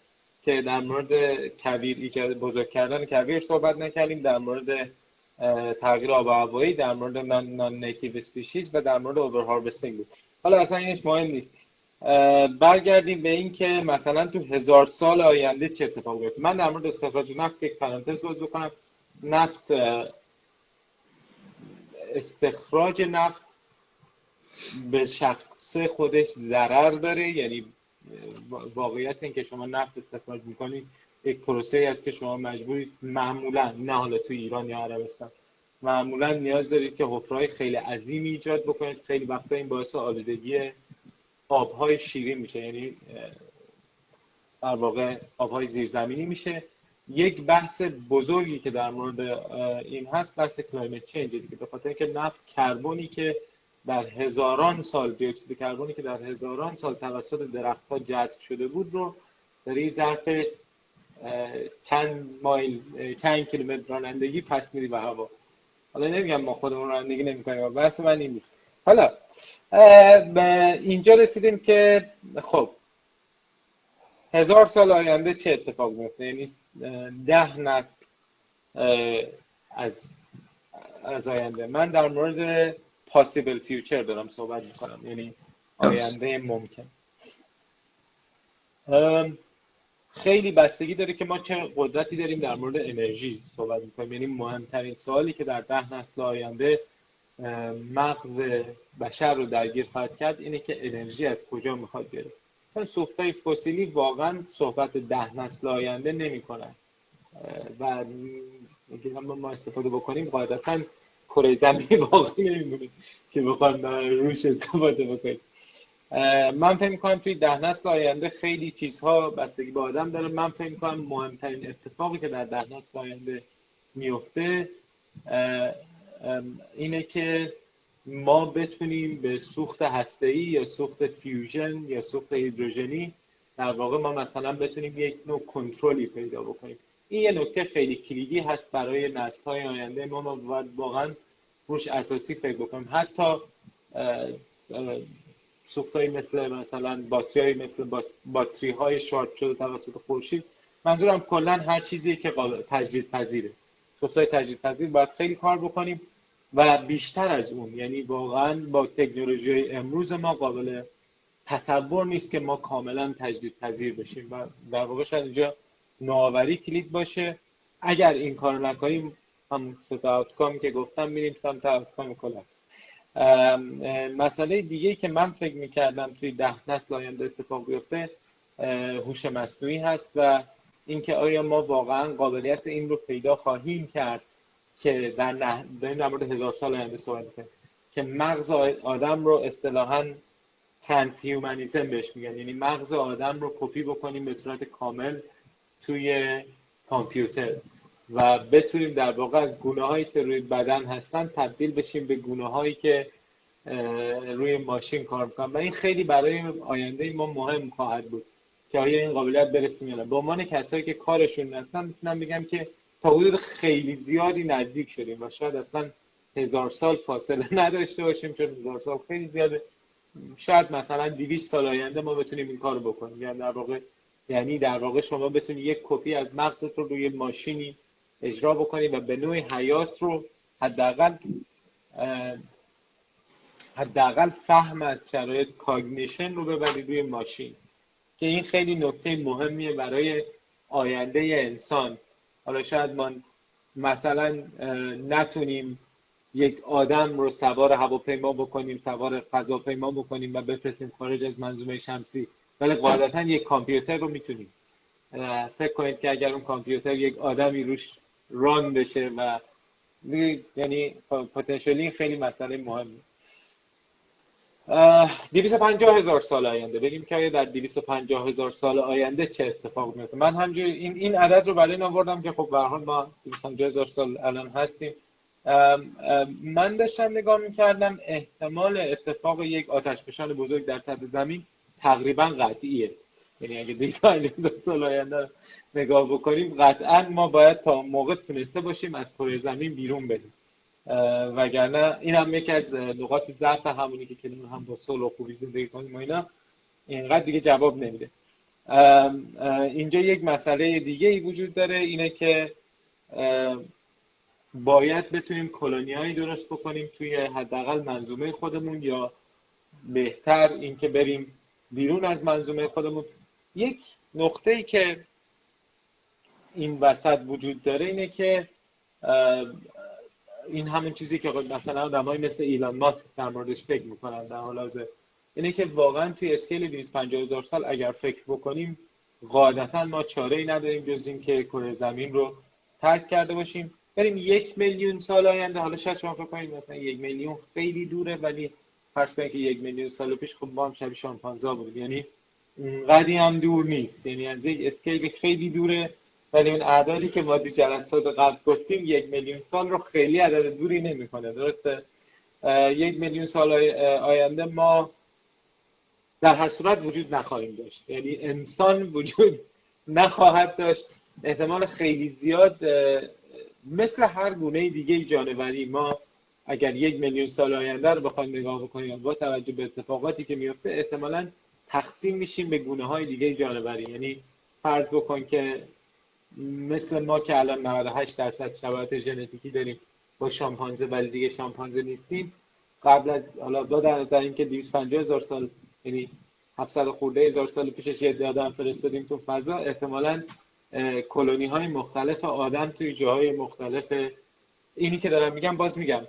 که در مورد کویر بزرگ کردن کویر صحبت نکردیم در مورد تغییر آب و هوایی در مورد non-native species و در مورد over harvesting بود. حالا اصلا اینش مهم نیست. برگردیم به این که مثلا تو هزار سال آینده چه اتفاق بیفته. من در مورد استخراج نفت یک پرانتز باز بکنم نفت استخراج نفت به شخص خودش ضرر داره. یعنی واقعیت این که شما نفت استخراج می‌کنید یک پروسه ای است که شما مجبورید معمولا نه حالا تو ایران یا عربستان معمولا نیاز دارید که حفرهای خیلی عظیمی ایجاد بکنید. خیلی وقتا این باعث آلودگی آبهای شیرین میشه. یعنی در واقع آبهای زیرزمینی میشه. یک بحث بزرگی که در مورد این هست بحث کلایمت چنج دیگه. به خاطر اینکه نفت کربنی که در هزاران سال دیوکسید کربنی که در هزاران سال توسط درختها جذب شده بود رو در این ظرف چند مایل چند کیلومتر رانندگی پس میری به هوا. حالا نمیگم ما خودمون رانندگی نمی‌کنیم بحث من این نیست. حالا اینجا رسیدیم که خب هزار سال آینده چه اتفاق میفته یعنی ده نسل از از آینده. من در مورد پاسیبل فیوچر دارم صحبت می‌کنم. یعنی آینده ممکن. خیلی بستگی داره که ما چه قدرتی داریم در مورد انرژی صحبت می‌کنیم. یعنی مهمترین سوالی که در ده نسل آینده مغز بشر رو درگیر خواهد کرد اینه که انرژی از کجا می‌خواد بیاره. چون سوختهای فسیلی واقعا صحبت ده نسل آینده نمی‌کنن. و اگه هم ما استفاده بکنیم قاعدتا کره زمینی واقعی نمیمونه که بخوام روش استفاده بکنیم. من فکر می‌کنم توی ده نسل آینده خیلی چیزها بستگی به آدم داره. من فکر می‌کنم مهمترین اتفاقی که در ده نسل آینده میفته اینه که ما بتونیم به سوخت هسته‌ای یا سوخت فیوژن یا سوخت هیدروژنی در واقع ما مثلا بتونیم یک نوع کنترلی پیدا بکنیم. این یه نکته خیلی کلیدی هست برای های آینده. ما ما باید واقعا روش اساسی فکر بکنیم. حتی سوختهایی مثل مثلا باتری مثل باتری های شارپ شده توسط خورشید. منظورم کلا هر چیزی که تجدید پذیره سوختهای تجدید پذیر باید خیلی کار بکنیم. و بیشتر از اون یعنی واقعا با تکنولوژی امروز ما قابل تصور نیست که ما کاملا تجدید پذیر بشیم و در واقع شاید اینجا نوآوری کلید باشه. اگر این کار نکنیم همون سه تا outcome که گفتم میریم سمت outcome collapse مسئله دیگه که من فکر می‌کردم توی ده نسل آینده اتفاق بیفته هوش مصنوعی هست و اینکه آیا ما واقعا قابلیت این رو پیدا خواهیم کرد که در نه در مورد هزار سال آینده صحبت که مغز آدم رو اصطلاحا transhumanism بهش میگن. یعنی مغز آدم رو کپی بکنیم به صورت کامل توی کامپیوتر و بتونیم در واقع از گونه هایی که روی بدن هستن تبدیل بشیم به گونه هایی که روی ماشین کار می‌کنن. و این خیلی برای آینده ما مهم خواهد بود که آیا این قابلیت برسیم یا نه. به عنوان کسایی که کارشون نستن می‌تونم بگم که تا حدود خیلی زیادی نزدیک شدیم و شاید اصلا هزار سال فاصله نداشته باشیم چون هزار سال خیلی زیاده. شاید مثلا 200 سال آینده ما بتونیم این کارو بکنیم. یعنی در واقع یعنی در واقع شما بتونید یک کپی از مغزت رو روی ماشینی اجرا بکنید و یه نوع حیات رو حداقل حداقل فهم از شرایط cognition رو ببرید روی ماشین. که این خیلی نکته مهمیه برای آینده انسان. حالا شاید ما مثلا نتونیم یک آدم رو سوار هواپیما بکنیم سوار فضاپیما بکنیم و بفرستیم خارج از منظومه شمسی. ولی قاعدتا یک کامپیوتر رو می‌تونیم. فکر کنید که اگر اون کامپیوتر یک آدمی روش ران بشه و یعنی, یعنی، پتانسیلی خیلی مسئله مهمه 250 هزار سال آینده. بگیم که در 250 هزار سال آینده چه اتفاق میفته. من همجوری این این عدد رو برای این آوردم که خب به حال ما 250 هزار سال الان هستیم. من داشتم نگاه می‌کردم احتمال اتفاق یک آتشفشان بزرگ در تحت زمین تقریبا قطعیه. یعنی اگه 250 سال آینده نگاه بکنیم قطعا ما باید تا موقع تونسته باشیم از کره زمین بیرون بریم. وگرنه این هم یکی از نقاط ضعف همونی که کلمه هم با صلح و خوبی زندگی کنیم و اینا اینقدر دیگه جواب نمیده. اینجا یک مسئله دیگه ای وجود داره اینه که باید بتونیم کلونیایی درست بکنیم توی حداقل منظومه خودمون یا بهتر اینکه بریم بیرون از منظومه خودمون. یک نقطه ای که این وسط وجود داره اینه که این همون چیزی که مثلا آدمای مثل ایلان ماسک در موردش فکر می‌کنن در حال حاضر. اینه که واقعا توی اسکیل 250 هزار سال اگر فکر بکنیم قاعدتا ما چاره ای نداریم جز این که کره زمین رو ترک کرده باشیم. بریم یک میلیون سال آینده. حالا شاید شما فکر کنید مثلا یک میلیون خیلی دوره ولی فرض کنید که یک میلیون سال پیش خب ما هم شبیه شامپانزا بود یعنی قدی هم دور نیست. یعنی از یک اسکیل خیلی دوره ولی اون اعدادی که ما تو جلسات قبل گفتیم یک میلیون سال رو خیلی عدد دوری نمی‌کنه. درسته؟ یک میلیون سال آینده ما در هر صورت وجود نخواهیم داشت. یعنی انسان وجود نخواهد داشت. احتمال خیلی زیاد مثل هر گونه دیگه جانوری ما اگر یک میلیون سال آینده رو بخوایم نگاه بکنیم با توجه به اتفاقاتی که میفته احتمالا تقسیم میشیم به گونه های دیگه جانوری. یعنی فرض بکن که مثل ما که الان 98 درصد شباهت ژنتیکی داریم با شامپانزه ولی دیگه شامپانزه نیستیم. قبل از حالا با در نظر اینکه 250 هزار سال یعنی 700 خورده هزار سال پیشش یه آدم فرستادیم تو فضا احتمالاً کلونی های مختلف آدم توی جاهای مختلف. اینی که دارم میگم باز میگم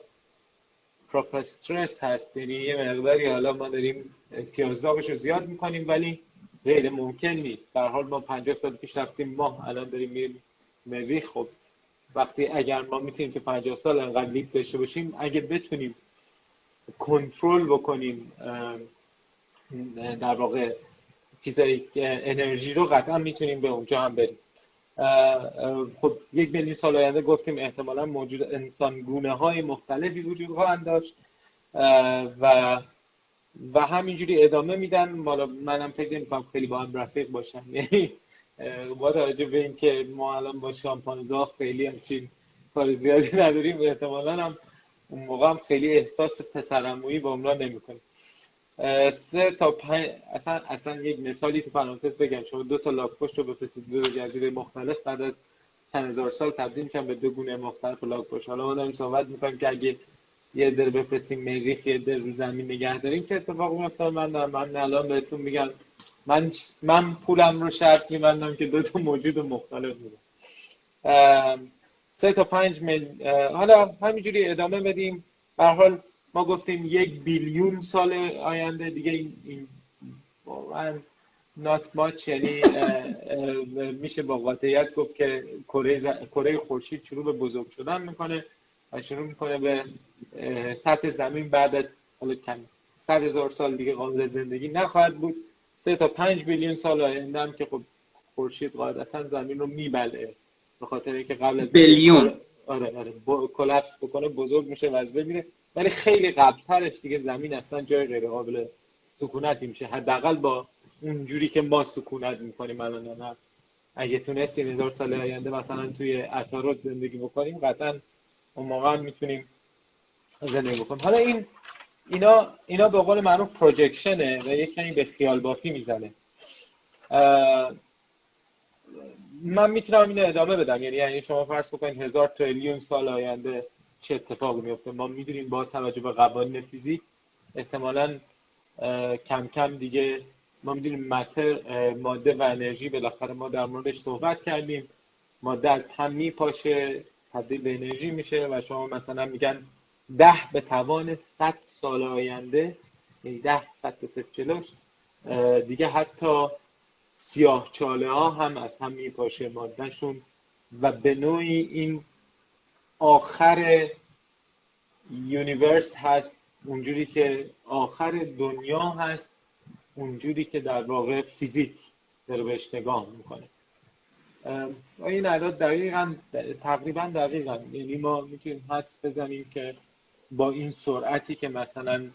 پروپسترس هست. یعنی یه مقداری حالا ما داریم پیازداغش رو زیاد می‌کنیم ولی غیر ممکن نیست. در حال ما 50 سال پیش رفتیم ما الان داریم میریم مریخ خب وقتی اگر ما می‌تونیم که 50 سال انقدر لیپ داشته باشیم اگه بتونیم کنترل بکنیم در واقع چیزایی انرژی رو قطعا می‌تونیم به اونجا هم بریم. خب یک میلیون سال آینده گفتیم احتمالا موجود انسان گونه های مختلفی وجود خواهند داشت. و و همینجوری ادامه میدن. مالا منم فکر نمی خیلی با هم رفیق باشن. یعنی با توجه به اینکه ما الان با شامپانزا خیلی همچین کار زیادی نداریم احتمالا هم اون موقع هم خیلی احساس پسرمویی با عمران نمی‌کنیم. سه تا پنج اصلا اصلا یک مثالی تو پرانتز بگم. شما دو تا لاک پشت رو بفرستید. دو جزیره مختلف بعد از چند هزار سال تبدیل میشن به دو گونه مختلف لاک پشت حالا ما داریم صحبت می‌کنیم که اگه یه در بفرستیم مریخ یه در رو زمین نگه داریم که اتفاق میفته من من الان بهتون میگم من من پولم رو شرط میبندم که دو تا موجود مختلف میدم سه تا پنج مل... حالا همینجوری ادامه بدیم. به حال ما گفتیم یک بیلیون سال آینده دیگه این واقعا نات ماچ یعنی میشه با قاطعیت گفت که کره خورشید شروع به بزرگ شدن می‌کنه. و شروع می‌کنه به سطح زمین بعد از حالا کم صد هزار سال دیگه قابل زندگی نخواهد بود. سه تا پنج بیلیون سال آینده هم که خب خورشید قاعدتا زمین رو میبله به خاطر اینکه قبل از بیلیون. آره آره کلپس بکنه بزرگ میشه و از بمیره ولی خیلی قبلترش دیگه زمین اصلا جای غیر قابل سکونتی میشه. حداقل با اونجوری که ما سکونت می‌کنیم الان نه. اگه تونستیم هزار سال آینده مثلا توی عطارد زندگی بکنیم قطعا اون موقع می‌تونیم زندگی بکنیم. حالا این اینا اینا به قول معروف پروجکشنه و یک کمی به خیال بافی می‌زنه من می‌تونم اینو ادامه بدم. یعنی یعنی شما فرض بکنید هزار تریلیون سال آینده چه اتفاقی میفته ما می‌دونیم با توجه به قوانین فیزیک احتمالا کم کم دیگه ما می‌دونیم متر ماده و انرژی بالاخره ما در موردش صحبت کردیم. ماده از هم میپاشه. تبدیل به انرژی میشه و شما مثلا میگن ده به توان صد سال آینده یعنی ده صد تا صفر جلوش دیگه حتی سیاه چاله ها هم از هم میپاشه مادهشون و به نوعی این آخر یونیورس هست اونجوری که آخر دنیا هست اونجوری که در واقع فیزیک داره بهش نگاه می‌کنه. این اعداد دقیقا تقریبا دقیقا. یعنی ما می‌تونیم حدس بزنیم که با این سرعتی که مثلا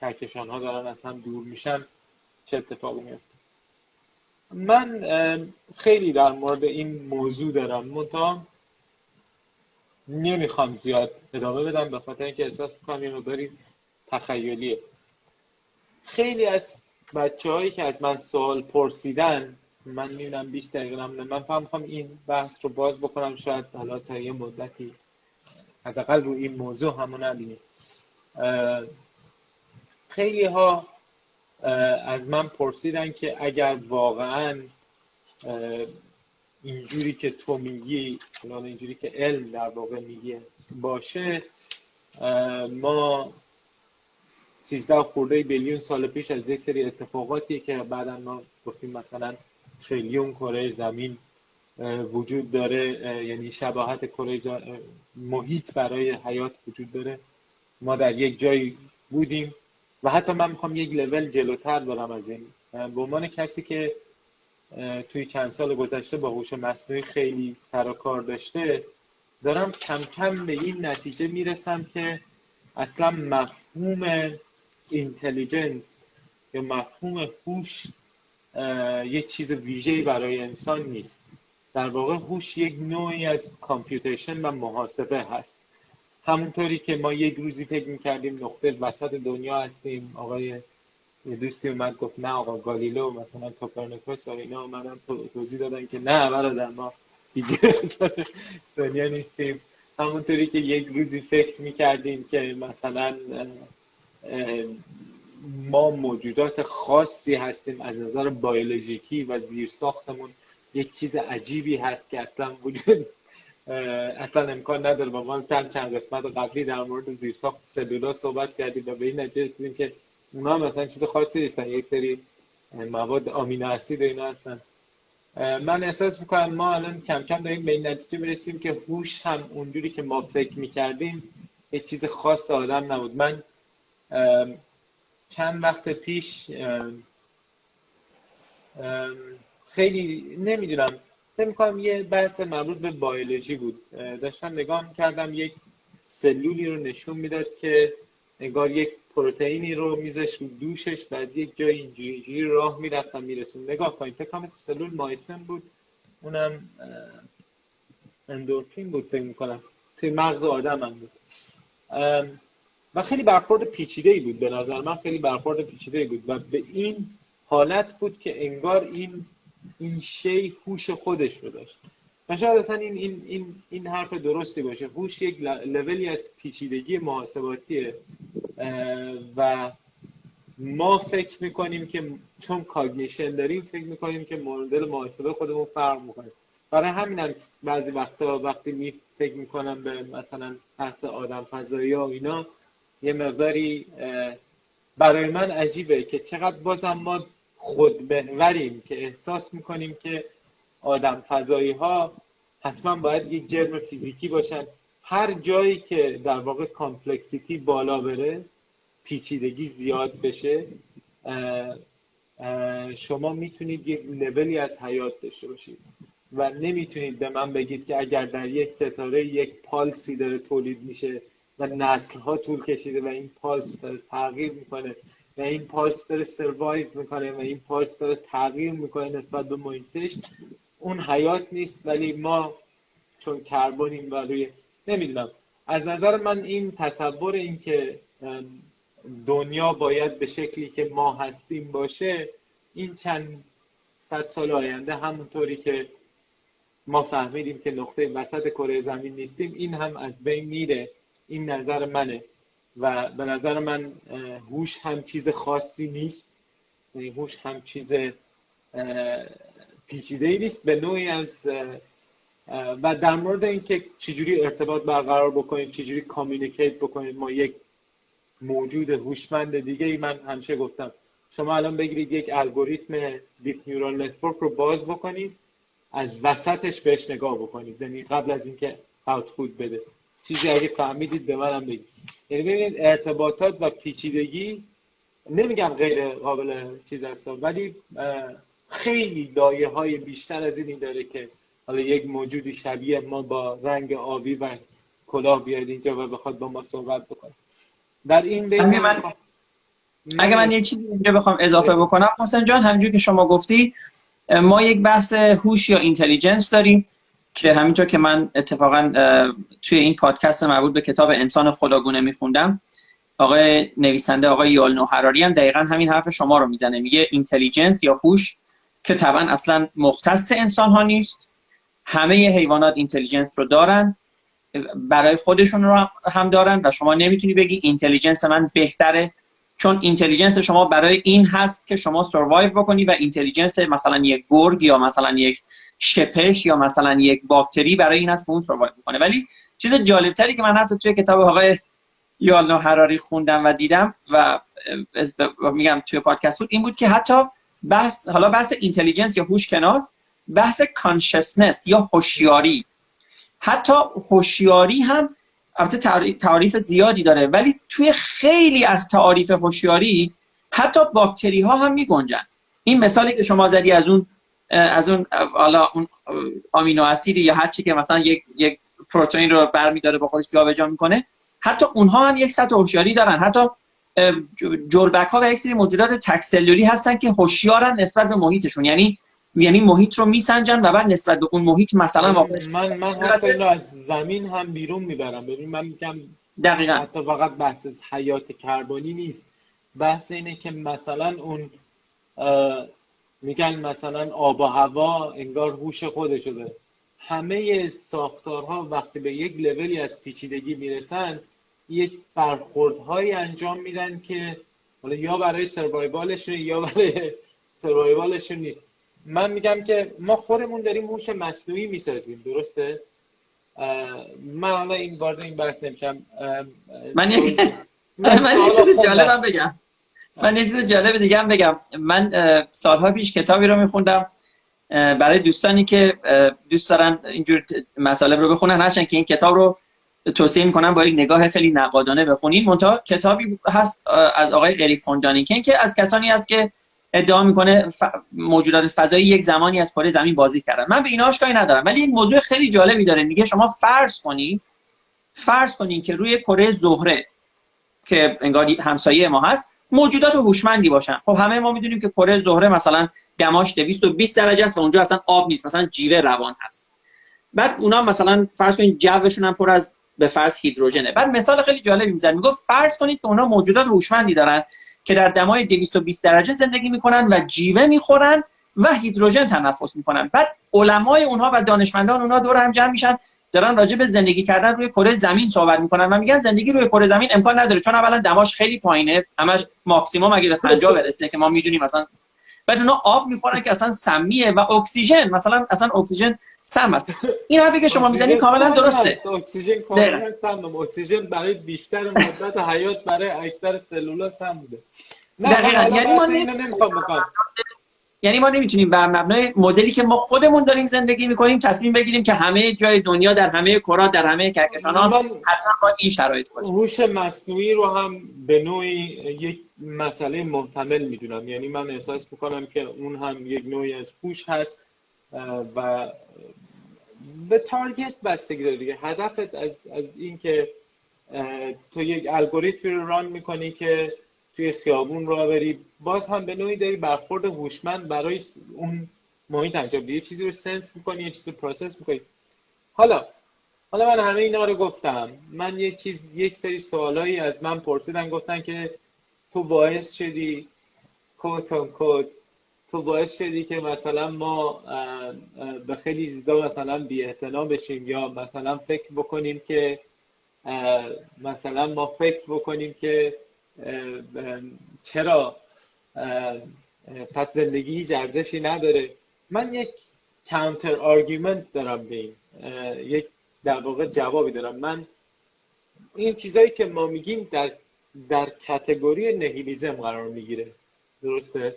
کهکشان ها دارن از هم دور میشن چه اتفاقی میفته من خیلی در مورد این موضوع دارم. منتها نمی‌خوام زیاد ادامه بدم به خاطر اینکه احساس می‌کنم یه مقداری تخیلیه. خیلی از بچه هایی که از من سوال پرسیدن من می‌بینم 20 دقیقه نمونه من فهم می‌خوام این بحث رو باز بکنم. شاید حالا تا یه مدتی حداقل رو این موضوع همون نبینیم. خیلی ها از من پرسیدن که اگر واقعا اینجوری که تو میگی اینجوری که علم در واقع میگه باشه ما 13 خورده بیلیون سال پیش از یک سری اتفاقاتی که بعدا ما گفتیم مثلا تریلیون کره زمین وجود داره یعنی شباهت کره محیط برای حیات وجود داره. ما در یک جایی بودیم و حتی من می‌خوام یک لول جلوتر برم از این. به عنوان کسی که توی چند سال گذشته با هوش مصنوعی خیلی سر و کار داشته دارم کم کم به این نتیجه می‌رسم که اصلا مفهوم intelligence یا مفهوم هوش یک چیز ویژه‌ای برای انسان نیست. در واقع هوش یک نوعی از computation و محاسبه هست. همونطوری که ما یک روزی فکر می‌کردیم نقطه وسط دنیا هستیم. آقای دوستی اومد گفت نه آقا گالیلو مثلا کوپرنیکوس و اینا اومدن توضیح دادن که نه برادر ما دیگه دنیا نیستیم. همونطوری که یک روزی فکر می‌کردیم که مثلا ما موجودات خاصی هستیم از نظر بیولوژیکی و زیر ساختمون یک چیز عجیبی هست که اصلا وجود اصلا امکان نداره. با ما چند چند قسمت قبلی در مورد زیرساخت سلولا صحبت کردیم و به این نتیجه رسیدیم که اونا مثلا چیز خاصی نیستن. یک سری مواد آمینو اسید اینا هستن. من احساس می‌کنم ما الان کم کم داریم به این نتیجه برسیم که هوش هم اونجوری که ما فکر می‌کردیم یک چیز خاص آدم نبود. من چند وقت پیش خیلی نمی‌دونم فکر می‌کنم یه بحث مربوط به بیولوژی بود. داشتم نگاه کردم یک سلولی رو نشون می‌داد که انگار یک پروتئینی رو میذاشت رو دوشش از یک جای اینجوری راه می‌رفت و میرسون نگاه کنید فکر کنم سلول مایسن بود. اونم اندورفین بود فکر می‌کنم. توی مغز آدم هم بود و خیلی برخورد پیچیده ای بود به نظر من خیلی برخورد پیچیده ای بود و به این حالت بود که انگار این این شی هوش خودش رو داشت. و شاید اصلا این, این, این, این حرف درستی باشه. هوش یک لولی از پیچیدگی محاسباتیه و ما فکر می‌کنیم که چون کاگنیشن داریم فکر می‌کنیم که مدل محاسبه خودمون فرق می‌کنه. برای همین هم بعضی وقتا وقتی می فکر می‌کنم به مثلا بحث آدم فضایی و اینا یه مقداری برای من عجیبه که چقدر بازم ما خودمحوریم که احساس می‌کنیم که آدم فضایی ها حتما باید یک جرم فیزیکی باشن. هر جایی که در واقع complexity بالا بره پیچیدگی زیاد بشه شما می‌تونید یک لولی از حیات داشته باشید و نمی‌تونید به من بگید که اگر در یک ستاره یک پالسی داره تولید میشه و نسل ها طول کشیده و این پالس داره تغییر می‌کنه و این پالس داره سروایو می‌کنه و این پالس داره تغییر می‌کنه نسبت به محیطش اون حیات نیست ولی ما چون کربنیم و روی نمی‌دونم. از نظر من این تصور این که دنیا باید به شکلی که ما هستیم باشه این چند صد سال آینده همونطوری که ما فهمیدیم که نقطه وسط کره زمین نیستیم این هم از بین میره. این نظر منه. و به نظر من هوش هم چیز خاصی نیست. یعنی هوش هم چیز پیچیده ای نیست به نوعی از و در مورد اینکه چجوری ارتباط برقرار بکنید چجوری communicate بکنید با یک موجود هوشمند دیگه ای من همیشه گفتم شما الان بگیرید یک الگوریتم deep neural network رو باز بکنید از وسطش بهش نگاه بکنید. یعنی قبل از اینکه اوتپوت بده. چیزی اگه فهمیدید به منم بگید. یعنی ببینید ارتباطات و پیچیدگی نمیگم غیر قابل چیز هست ولی خیلی لایه های بیشتر از اینی داره که حالا یک موجودی شبیه ما با رنگ آبی و کلاه بیاد اینجا و بخواد با ما صحبت بکنه. در این بین من اگه من یه چیزی اینجا بخوام اضافه بکنم حسین جان همینجور که شما گفتی ما یک بحث هوش یا intelligence داریم. که همینطور که من اتفاقا توی این پادکست مربوط به کتاب انسان خداگونه میخوندم آقای نویسنده آقای یووال هراری هم دقیقا همین حرف شما رو می‌زنه. میگه intelligence یا هوش که طبعا اصلا مختص انسان ها نیست. همه حیوانات intelligence رو دارن برای خودشون رو هم دارن و شما نمی‌تونی بگی intelligence من بهتره چون intelligence شما برای این هست که شما survive بکنی و intelligence مثلا یک گرگ یا مثلا یک شپش یا مثلا یک باکتری برای این هست که اون survive بکنه ولی چیز جالبتری که من حتی توی کتاب آقای یووال نوح هراری خوندم و دیدم و میگم توی پادکست بود این بود که حتی بحث حالا بحث intelligence یا هوش کنار بحث consciousness یا هوشیاری. حتی هوشیاری هم البته تعریف زیادی داره ولی توی خیلی از تعاریف هوشیاری حتی باکتری ها هم می گنجن این مثالی که شما زدی از اون از اون حالا اون آمینو اسیدی یا هر چی که مثلا یک یک پروتئین رو برمیداره با خودش جابجا می‌کنه حتی اونها هم یک سطح هوشیاری دارن. حتی جلبک ها و یک سری موجودات تکسلولی هستن که هوشیارن نسبت به محیطشون. یعنی یعنی محیط رو میسنجن و بعد نسبت به اون محیط مثلا من من حتی اینو از زمین هم بیرون می‌برم. ببین من میگم دقیقا. حتی فقط بحث حیات کربنی نیست. بحث اینه که مثلا اون میگن مثلا آب و هوا انگار هوش خودشو داره. همه ساختارها وقتی به یک لولی از پیچیدگی می‌رسن یک برخوردهایی انجام میدن که حالا یا برای سروایوالشون یا برای سروایوالشون نیست. من میگم که ما خودمون داریم هوش مصنوعی می‌سازیم درسته؟ من حالا این وارد این بحث نمیشم. من یک من یه چیز جالبم بگم. من یه چیز جالب دیگه هم بگم. من سالها پیش کتابی رو میخوندم. برای دوستانی که دوست دارن اینجور مطالب رو بخونن هرچند که این کتاب رو توصیه می‌کنم با یک نگاه خیلی نقادانه بخونین منتها کتابی هست از آقای اریک فون دانیکن که از کسانی است که ادعا می‌کنه ف... موجودات فضایی یک زمانی از کره زمین بازی کردن. من به این آشکاری ندارم. ولی یک موضوع خیلی جالبی داره. میگه شما فرض کنید فرض کنین که روی کره زهره که انگار همسایه ما هست موجودات هوشمندی باشن. خب همه ما می‌دونیم که کره زهره مثلا دماش 220 درجه است و اونجا اصلا آب نیست مثلا جیوه روان هست. بعد اونا مثلا فرض کنید جوشون هم پر از به فرض هیدروژنه. بعد مثال خیلی جالبی می‌زنه میگه فرض کنید که اونا موجودات هوشمندی دارن که در دمای 220 درجه زندگی می‌کنن و جیوه می‌خورن و هیدروژن تنفس می‌کنن. بعد علمای اونها و دانشمندان اونها دور هم جمع میشن دارن راجع به زندگی کردن روی کره زمین صحبت می‌کنن و میگن زندگی روی کره زمین امکان نداره چون اولا دماش خیلی پایینه همش ماکسیموم اگه به 50 برسه که ما می‌دونیم مثلا. بعد اونا آب می‌خورن که اصلا سمیه و اکسیژن مثلا اصلا اکسیژن سم است. این حرفی که شما می‌زنید کاملا درسته. اکسیژن کاملا سم اکسیژن برای بیشتر مدت حیات برای اکثر سلولا سم بوده. دقیقاً. یعنی ما نمی‌خوام یعنی ما نمی‌تونیم بر مبنای مدلی که ما خودمون داریم زندگی می‌کنیم تصمیم بگیریم که همه جای دنیا در همه کرات در همه کهکشان ها حتما با این شرایط باشه. هوش مصنوعی رو هم به نوعی یک مسئله محتمل می‌دونم. یعنی من احساس می‌کنم که اون هم یک نوعی از هوش هست و به target بستگی داره دیگه. هدفت از از این که تو یک الگوریتمی رو run می‌کنی که توی خیابون راه بری. باز هم به نوعی داری برخورد هوشمند برای اون محیط انجام یه چیزی رو sense می‌کنی یه چیزی رو process می‌کنی. حالا حالا من همه اینا رو گفتم. من یه چیز یک سری سوالایی از من پرسیدن. گفتن که تو باعث شدی quote unquote تو باعث شدی که مثلا ما به خیلی چیزا مثلا بی بشیم یا مثلا فکر بکنیم که مثلا ما فکر بکنیم که چرا پس زندگی هیچ ارزشی نداره. من یک counter argument دارم به این. یک در واقع جوابی دارم. من این چیزایی که ما میگیم در در کتگوری نهیلیزم قرار می‌گیره. درسته؟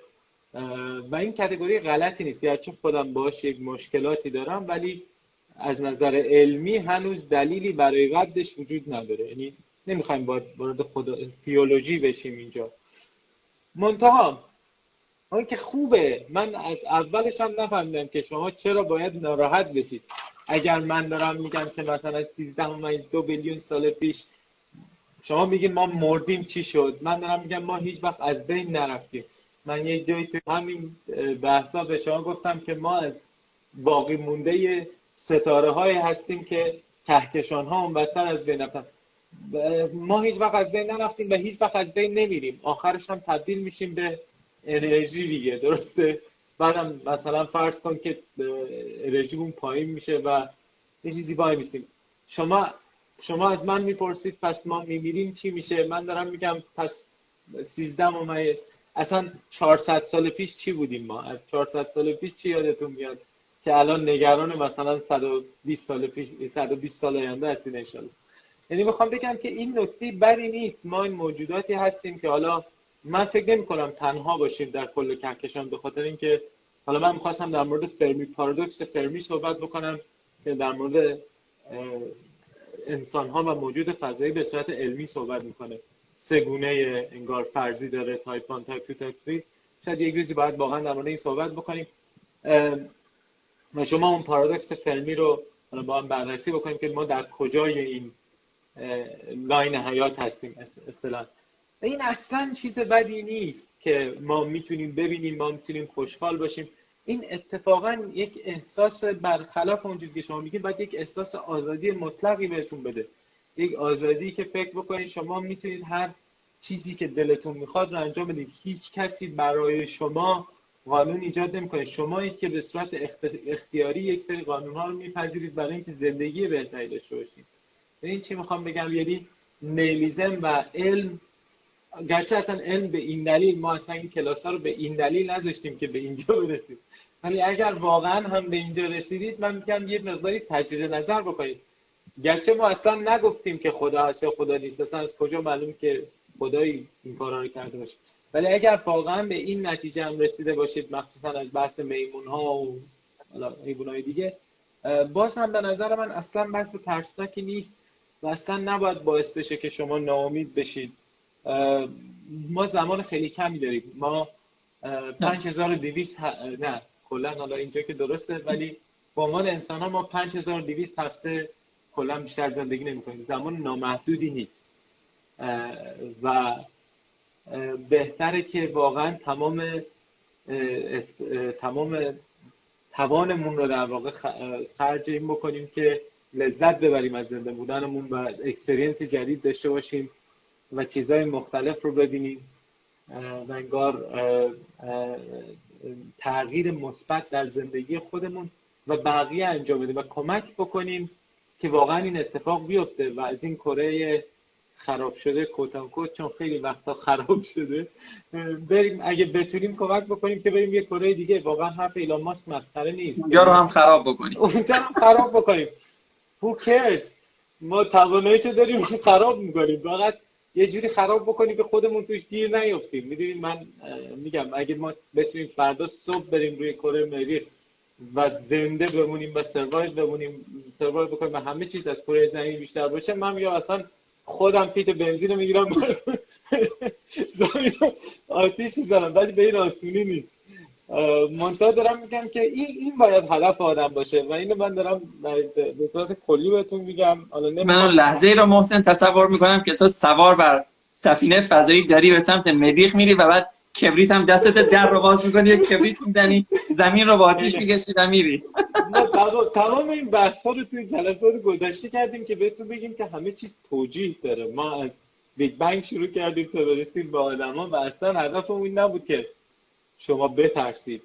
و این کتگوری غلطی نیست. گرچه خودم باش یک مشکلاتی دارم ولی از نظر علمی هنوز دلیلی برای ردش وجود نداره. یعنی نمی‌خوایم وارد خدا تیولوژی بشیم اینجا. منتها اون که خوبه. من از اولش هم نفهمیدم که شما چرا باید ناراحت بشید. اگر من دارم میگم که مثلا 13 دو بیلیون سال پیش شما میگین ما مردیم چی شد؟ من دارم میگم ما هیچ وقت از بین نرفتیم. من یک جایی تو همین بحثا به شما گفتم که ما از باقی مونده ستاره های هستیم که کهکشان ها هم بدتر از بین رفتن. ما هیچ وقت از بین نرفتیم و هیچ وقت از بین نمیریم. آخرش هم تبدیل میشیم به انرژی دیگه درسته؟ بعدم مثلا فرض کن که انرژیمون پایین میشه و یه چیزی وای میستیم. شما شما از من می‌پرسید پس ما میمیریم چی میشه؟ من دارم میگم پس 13 ممیز اصلا 400 سال پیش چی بودیم ما؟ از 400 سال پیش چی یادتون میاد؟ که الان نگران مثلا 120 سال پیش 120 سال آینده هستین انشالله. یعنی می‌خوام بگم که این نکته بری نیست. ما این موجوداتی هستیم که حالا من فکر نمی کنم تنها باشیم در کل کهکشان به خاطر اینکه حالا من می‌خواستم در مورد فرمی پارادوکس فرمی صحبت بکنم که در مورد انسان ها و موجود فضایی به صورت علمی صحبت می‌کنه. سه گونه انگار فرضی داره تایپ 1 تایپ 2 تایپ 3 شاید یک روزی باید واقعا در مورد این صحبت بکنیم. و شما اون پارادوکس فرمی رو با هم بررسی بکنیم که ما در کجای این line حیات هستیم اصطلاح این اصلا چیز بدی نیست که ما می‌تونیم ببینیم ما می‌تونیم خوشحال باشیم. این اتفاقا یک احساس برخلاف اون چیزی که شما میگید باید یک احساس آزادی مطلقی بهتون بده. یک آزادی که فکر بکنید شما می‌تونید هر چیزی که دلتون می‌خواد رو انجام بدید. هیچ کسی برای شما قانون ایجاد نمی‌کنه. شما که به صورت اختیاری یک سری قانون ها رو میپذیرید برای اینکه زندگی بهتری داشته باشید. این چی می‌خوام بگم؟ یعنی نیلیزم و علم گرچه اصلا علم به این دلیل ما اصلا این کلاس ها رو به این دلیل نذاشتیم که به اینجا برسید. ولی اگر واقعا هم به اینجا رسیدید من میگم یه مقداری تجدید نظر بکنید. گرچه ما اصلا نگفتیم که خدا هست یا خدا نیست اصلا از کجا معلوم که خدایی این کارا رو کرده باشه. ولی اگر واقعا به این نتیجه هم رسیده باشید مخصوصا از بحث میمون ها و های دیگه باز هم به نظر من اصلا بحث ترسناکی نیست. و اصلا نباید باعث بشه که شما ناامید بشید. ما زمان خیلی کمی داریم. ما 5200 نه. کلا حالا اینجا که درسته ولی به عنوان انسان ها ما 5200 هفته کلا بیشتر زندگی نمی کنیم زمان نامحدودی نیست. و بهتره که واقعا تمام تمام توانمون رو در واقع خرج این بکنیم که لذت ببریم از زنده بودنمون و experience جدید داشته باشیم و چیزهای مختلف رو ببینیم. و انگار تغییر مثبت در زندگی خودمون و بقیه انجام بدیم و کمک بکنیم که واقعا این اتفاق بیفته و از این کره خراب شده quote unquote چون خیلی وقتا خراب شده. بریم اگه بتونیم کمک بکنیم که بریم یه کره دیگه. واقعا حرف ایلان ماسک مسخره نیست. اونجا رو هم خراب بکنیم. اونجا هم خراب بکنیم. Who cares? ما تواناییش داریم خراب می‌کنیم. فقط یه جوری خراب بکنیم که خودمون توش گیر نیفتیم. می‌دونید من میگم اگه ما بتونیم فردا صبح بریم روی کره مریخ و زنده بمونیم و سروایو بمونیم سروایو بکنیم و همه چیز از کره زمین بیشتر باشه من میگم اصلا خودم پیت بنزین رو می‌گیرم. آتیش می‌زنم ولی به این آسونی نیست. منتها دارم میگم که این این باید هدف آدم باشه و اینو من دارم به صورت کلی بهتون میگم. من لحظه ای رو محسن تصور می‌کنم که تو سوار بر سفینه فضایی داری به سمت مریخ میری و بعد کبریت هم دستت در رو باز می‌کنی یک کبریت می‌زنی زمین رو با آتیش می‌کشی و میری. تمام این بحث ها رو توی جلسات گذشته کردیم که بهتون بگیم که همه چیز توجیه داره. ما از بیگ بنگ شروع کردیم تا برسیم به آدما و اصلا هدفمون این نبود که شما بترسید.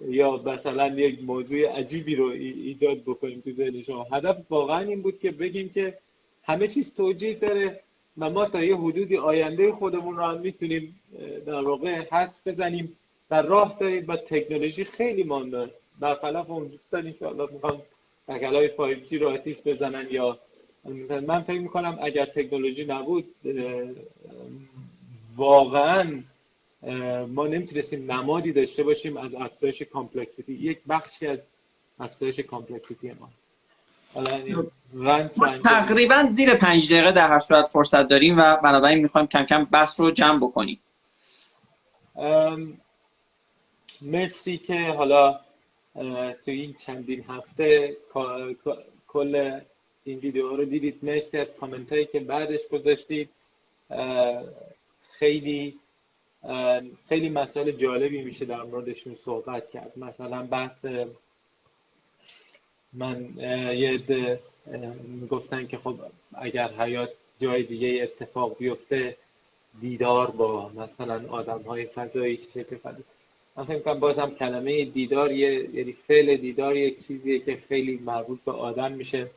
یا مثلا یک موضوع عجیبی رو ایجاد بکنیم تو ذهن شما. هدف واقعا این بود که بگیم که همه چیز توجیه داره و ما تا یه حدودی آینده خودمون رو هم می‌تونیم در واقع حدس بزنیم و راه داریم و تکنولوژی خیلی مانده برخلاف اون دوستانی که حالا می‌خوام تکلای 5G رو آتیش بزنن یا من فکر می‌کنم اگر تکنولوژی نبود واقعا ما نمی‌تونستیم نمادی داشته باشیم از افزایش complexity. یک بخشی از افزایش complexity ماست تقریبا زیر پنج دقیقه در هر صورت فرصت داریم و بنابراین می‌خوایم کم کم بحث رو جمع بکنیم. مرسی که حالا تو این چندین هفته کل این ویدیو رو دیدید. مرسی از کامنت هایی که بعدش گذاشتید. خیلی خیلی مسائل جالبی میشه در موردشون صحبت کرد. مثلا بحث من یه عده گفتن که خب اگر حیات جای دیگه اتفاق بیفته دیدار با مثلا آدم های فضایی چه اتفاقی من فکر کنم بازم کلمه دیدار یه یعنی فعل دیدار یک چیزیه که خیلی مربوط به آدم میشه.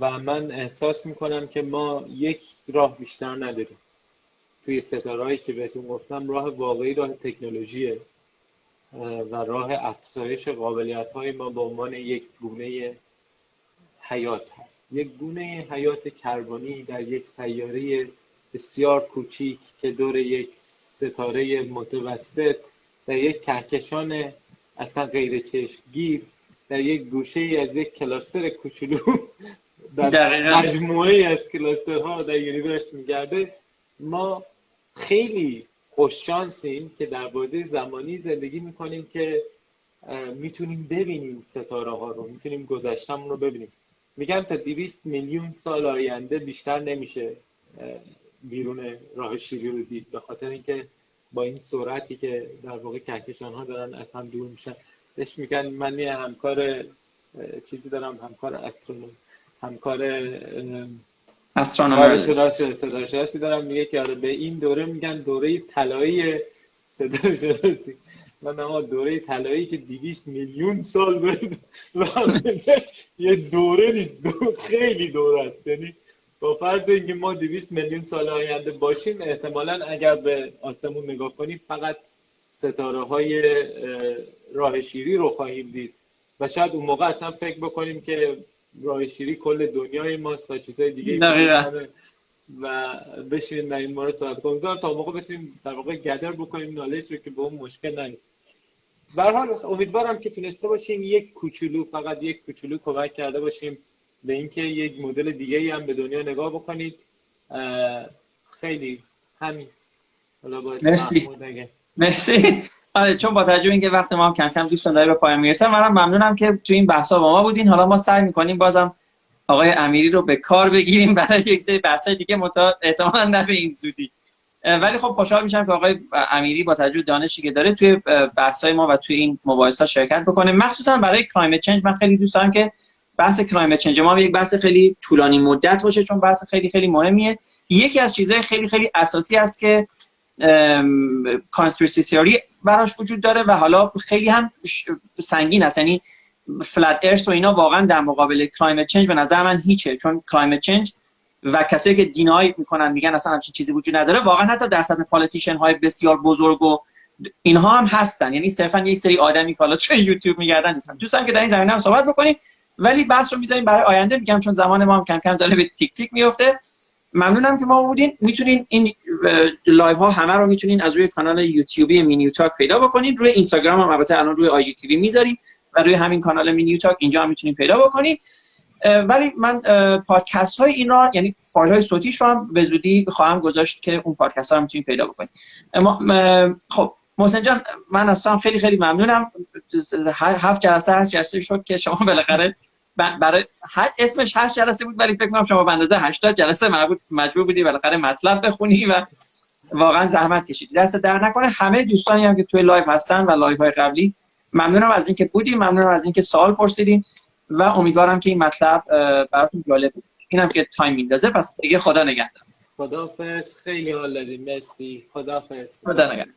و من احساس می‌کنم که ما یک راه بیشتر نداریم. توی ستارهایی که بهتون گفتم راه واقعی راه تکنولوژیه و راه افزایش قابلیت های ما به عنوان یک گونه حیات هست. یک گونه حیات کربنی در یک سیاره بسیار کوچیک که دور یک ستاره متوسط در یک کهکشان اصلا غیر چشمگیر در یک گوشه ای از یک کلاستر کوچولو در مجموعه از کلاسترها در یونیورس میگرده. ما خیلی خوششانسیم که در بازه زمانی زندگی می‌کنیم که می‌تونیم ببینیم ستاره ها رو می‌تونیم گذشتمون رو ببینیم. میگم تا 200 میلیون سال آینده بیشتر نمیشه بیرون راه شیری رو دید. به خاطر اینکه با این سرعتی که در واقع کهکشان ها دارن از هم دور میشن. بهش میگن من یه همکار چیزی دارم همکار استرونوم همکار استرونومر صدا شناسی دارم میگه که آره به این دوره میگن دوره طلایی. صدا شناسی من اما دوره طلایی که 200 میلیون سال بود. یه دوره نیست دو خیلی دوره است. یعنی با فرض اینکه ما 200 میلیون سال آینده باشیم احتمالا اگر به آسمون نگاه کنیم فقط ستاره های راه شیری رو خواهیم دید. و شاید اون موقع اصلا فکر بکنیم که راه شیری کل دنیای ماست و چیزهای دیگه و بشینیم در این مورد صحبت کنیم. تا موقع بتونیم در واقع گدر بکنیم نالج رو که به اون مشکل نیست به حال امیدوارم که تونسته باشیم یک کوچولو فقط یک کوچولو کمک کرده باشیم به اینکه یک مدل دیگه هم به دنیا نگاه بکنید. خیلی همین مرسی. مرسی. آره چون با توجه اینکه وقت ما هم کم کم دوستان داره به پایان می‌رسه منم ممنونم که تو این بحثا با ما بودین. حالا ما سعی می‌کنیم بازم آقای امیری رو به کار بگیریم برای یک سری بحث دیگه منتها احتمالاً نه به این زودی. ولی خب خوشحال میشم که آقای امیری با توجه دانشی که داره توی بحث ما و توی این مباحث شرکت بکنه. مخصوصا برای climate change من خیلی دوست دارم که بحث climate change ما یک بحث خیلی طولانی مدت باشه چون بحث خیلی خیلی مهمیه. یکی از چیزهای خیلی خیلی اساسی است که conspiracy theory براش وجود داره و حالا خیلی هم سنگین است. یعنی flat earth و اینا واقعا در مقابل climate change به نظر من هیچه. چون climate change و کسایی که deny می‌کنن میگن اصلا همچین چیزی وجود نداره واقعا حتی در سطح politician های بسیار بزرگ و اینها هم هستن. یعنی صرفا یک سری آدمی که حالا چه یوتیوب میگردن نیستن. دوستان که در این زمینه هم صحبت بکنیم ولی بحث رو می‌ذاریم برای آینده. میگم چون زمان ما هم کم کم داره به تیک تیک میفته ممنونم که ما بودین. می‌تونین این لایو ها همه رو می‌تونین از روی کانال یوتیوبی مینیو تاک پیدا بکنید روی اینستاگرام هم البته الان روی IGTV می‌ذاریم و روی همین کانال مینیو تاک اینجا هم می‌تونین پیدا بکنید ولی من پادکست های این را یعنی فایل های صوتیش رو هم به زودی خواهم گذاشت که اون پادکست ها رو می‌تونید پیدا بکنید خب محسن جان من اصلا خیلی خیلی ممنونم. هفت جلسه هست جلسه شد که شما بالاخره برای اسمش هشت جلسه بود ولی فکر کنم شما به اندازه 80 جلسه مربوط مجبور بودی بالاخره مطلب بخونی و واقعا زحمت کشیدی. دستت درد نکنه همه دوستانی هم که توی لایو هستن و لایو های قبلی ممنونم از اینکه بودیم ممنونم از اینکه سوال پرسیدین و امیدوارم که این مطلب براتون جالب بود. اینم که تایم میندازه پس دیگه خدا نگهدار. خدافظ خیلی حال دادیم. مرسی. خدافظ خدا نگهدار.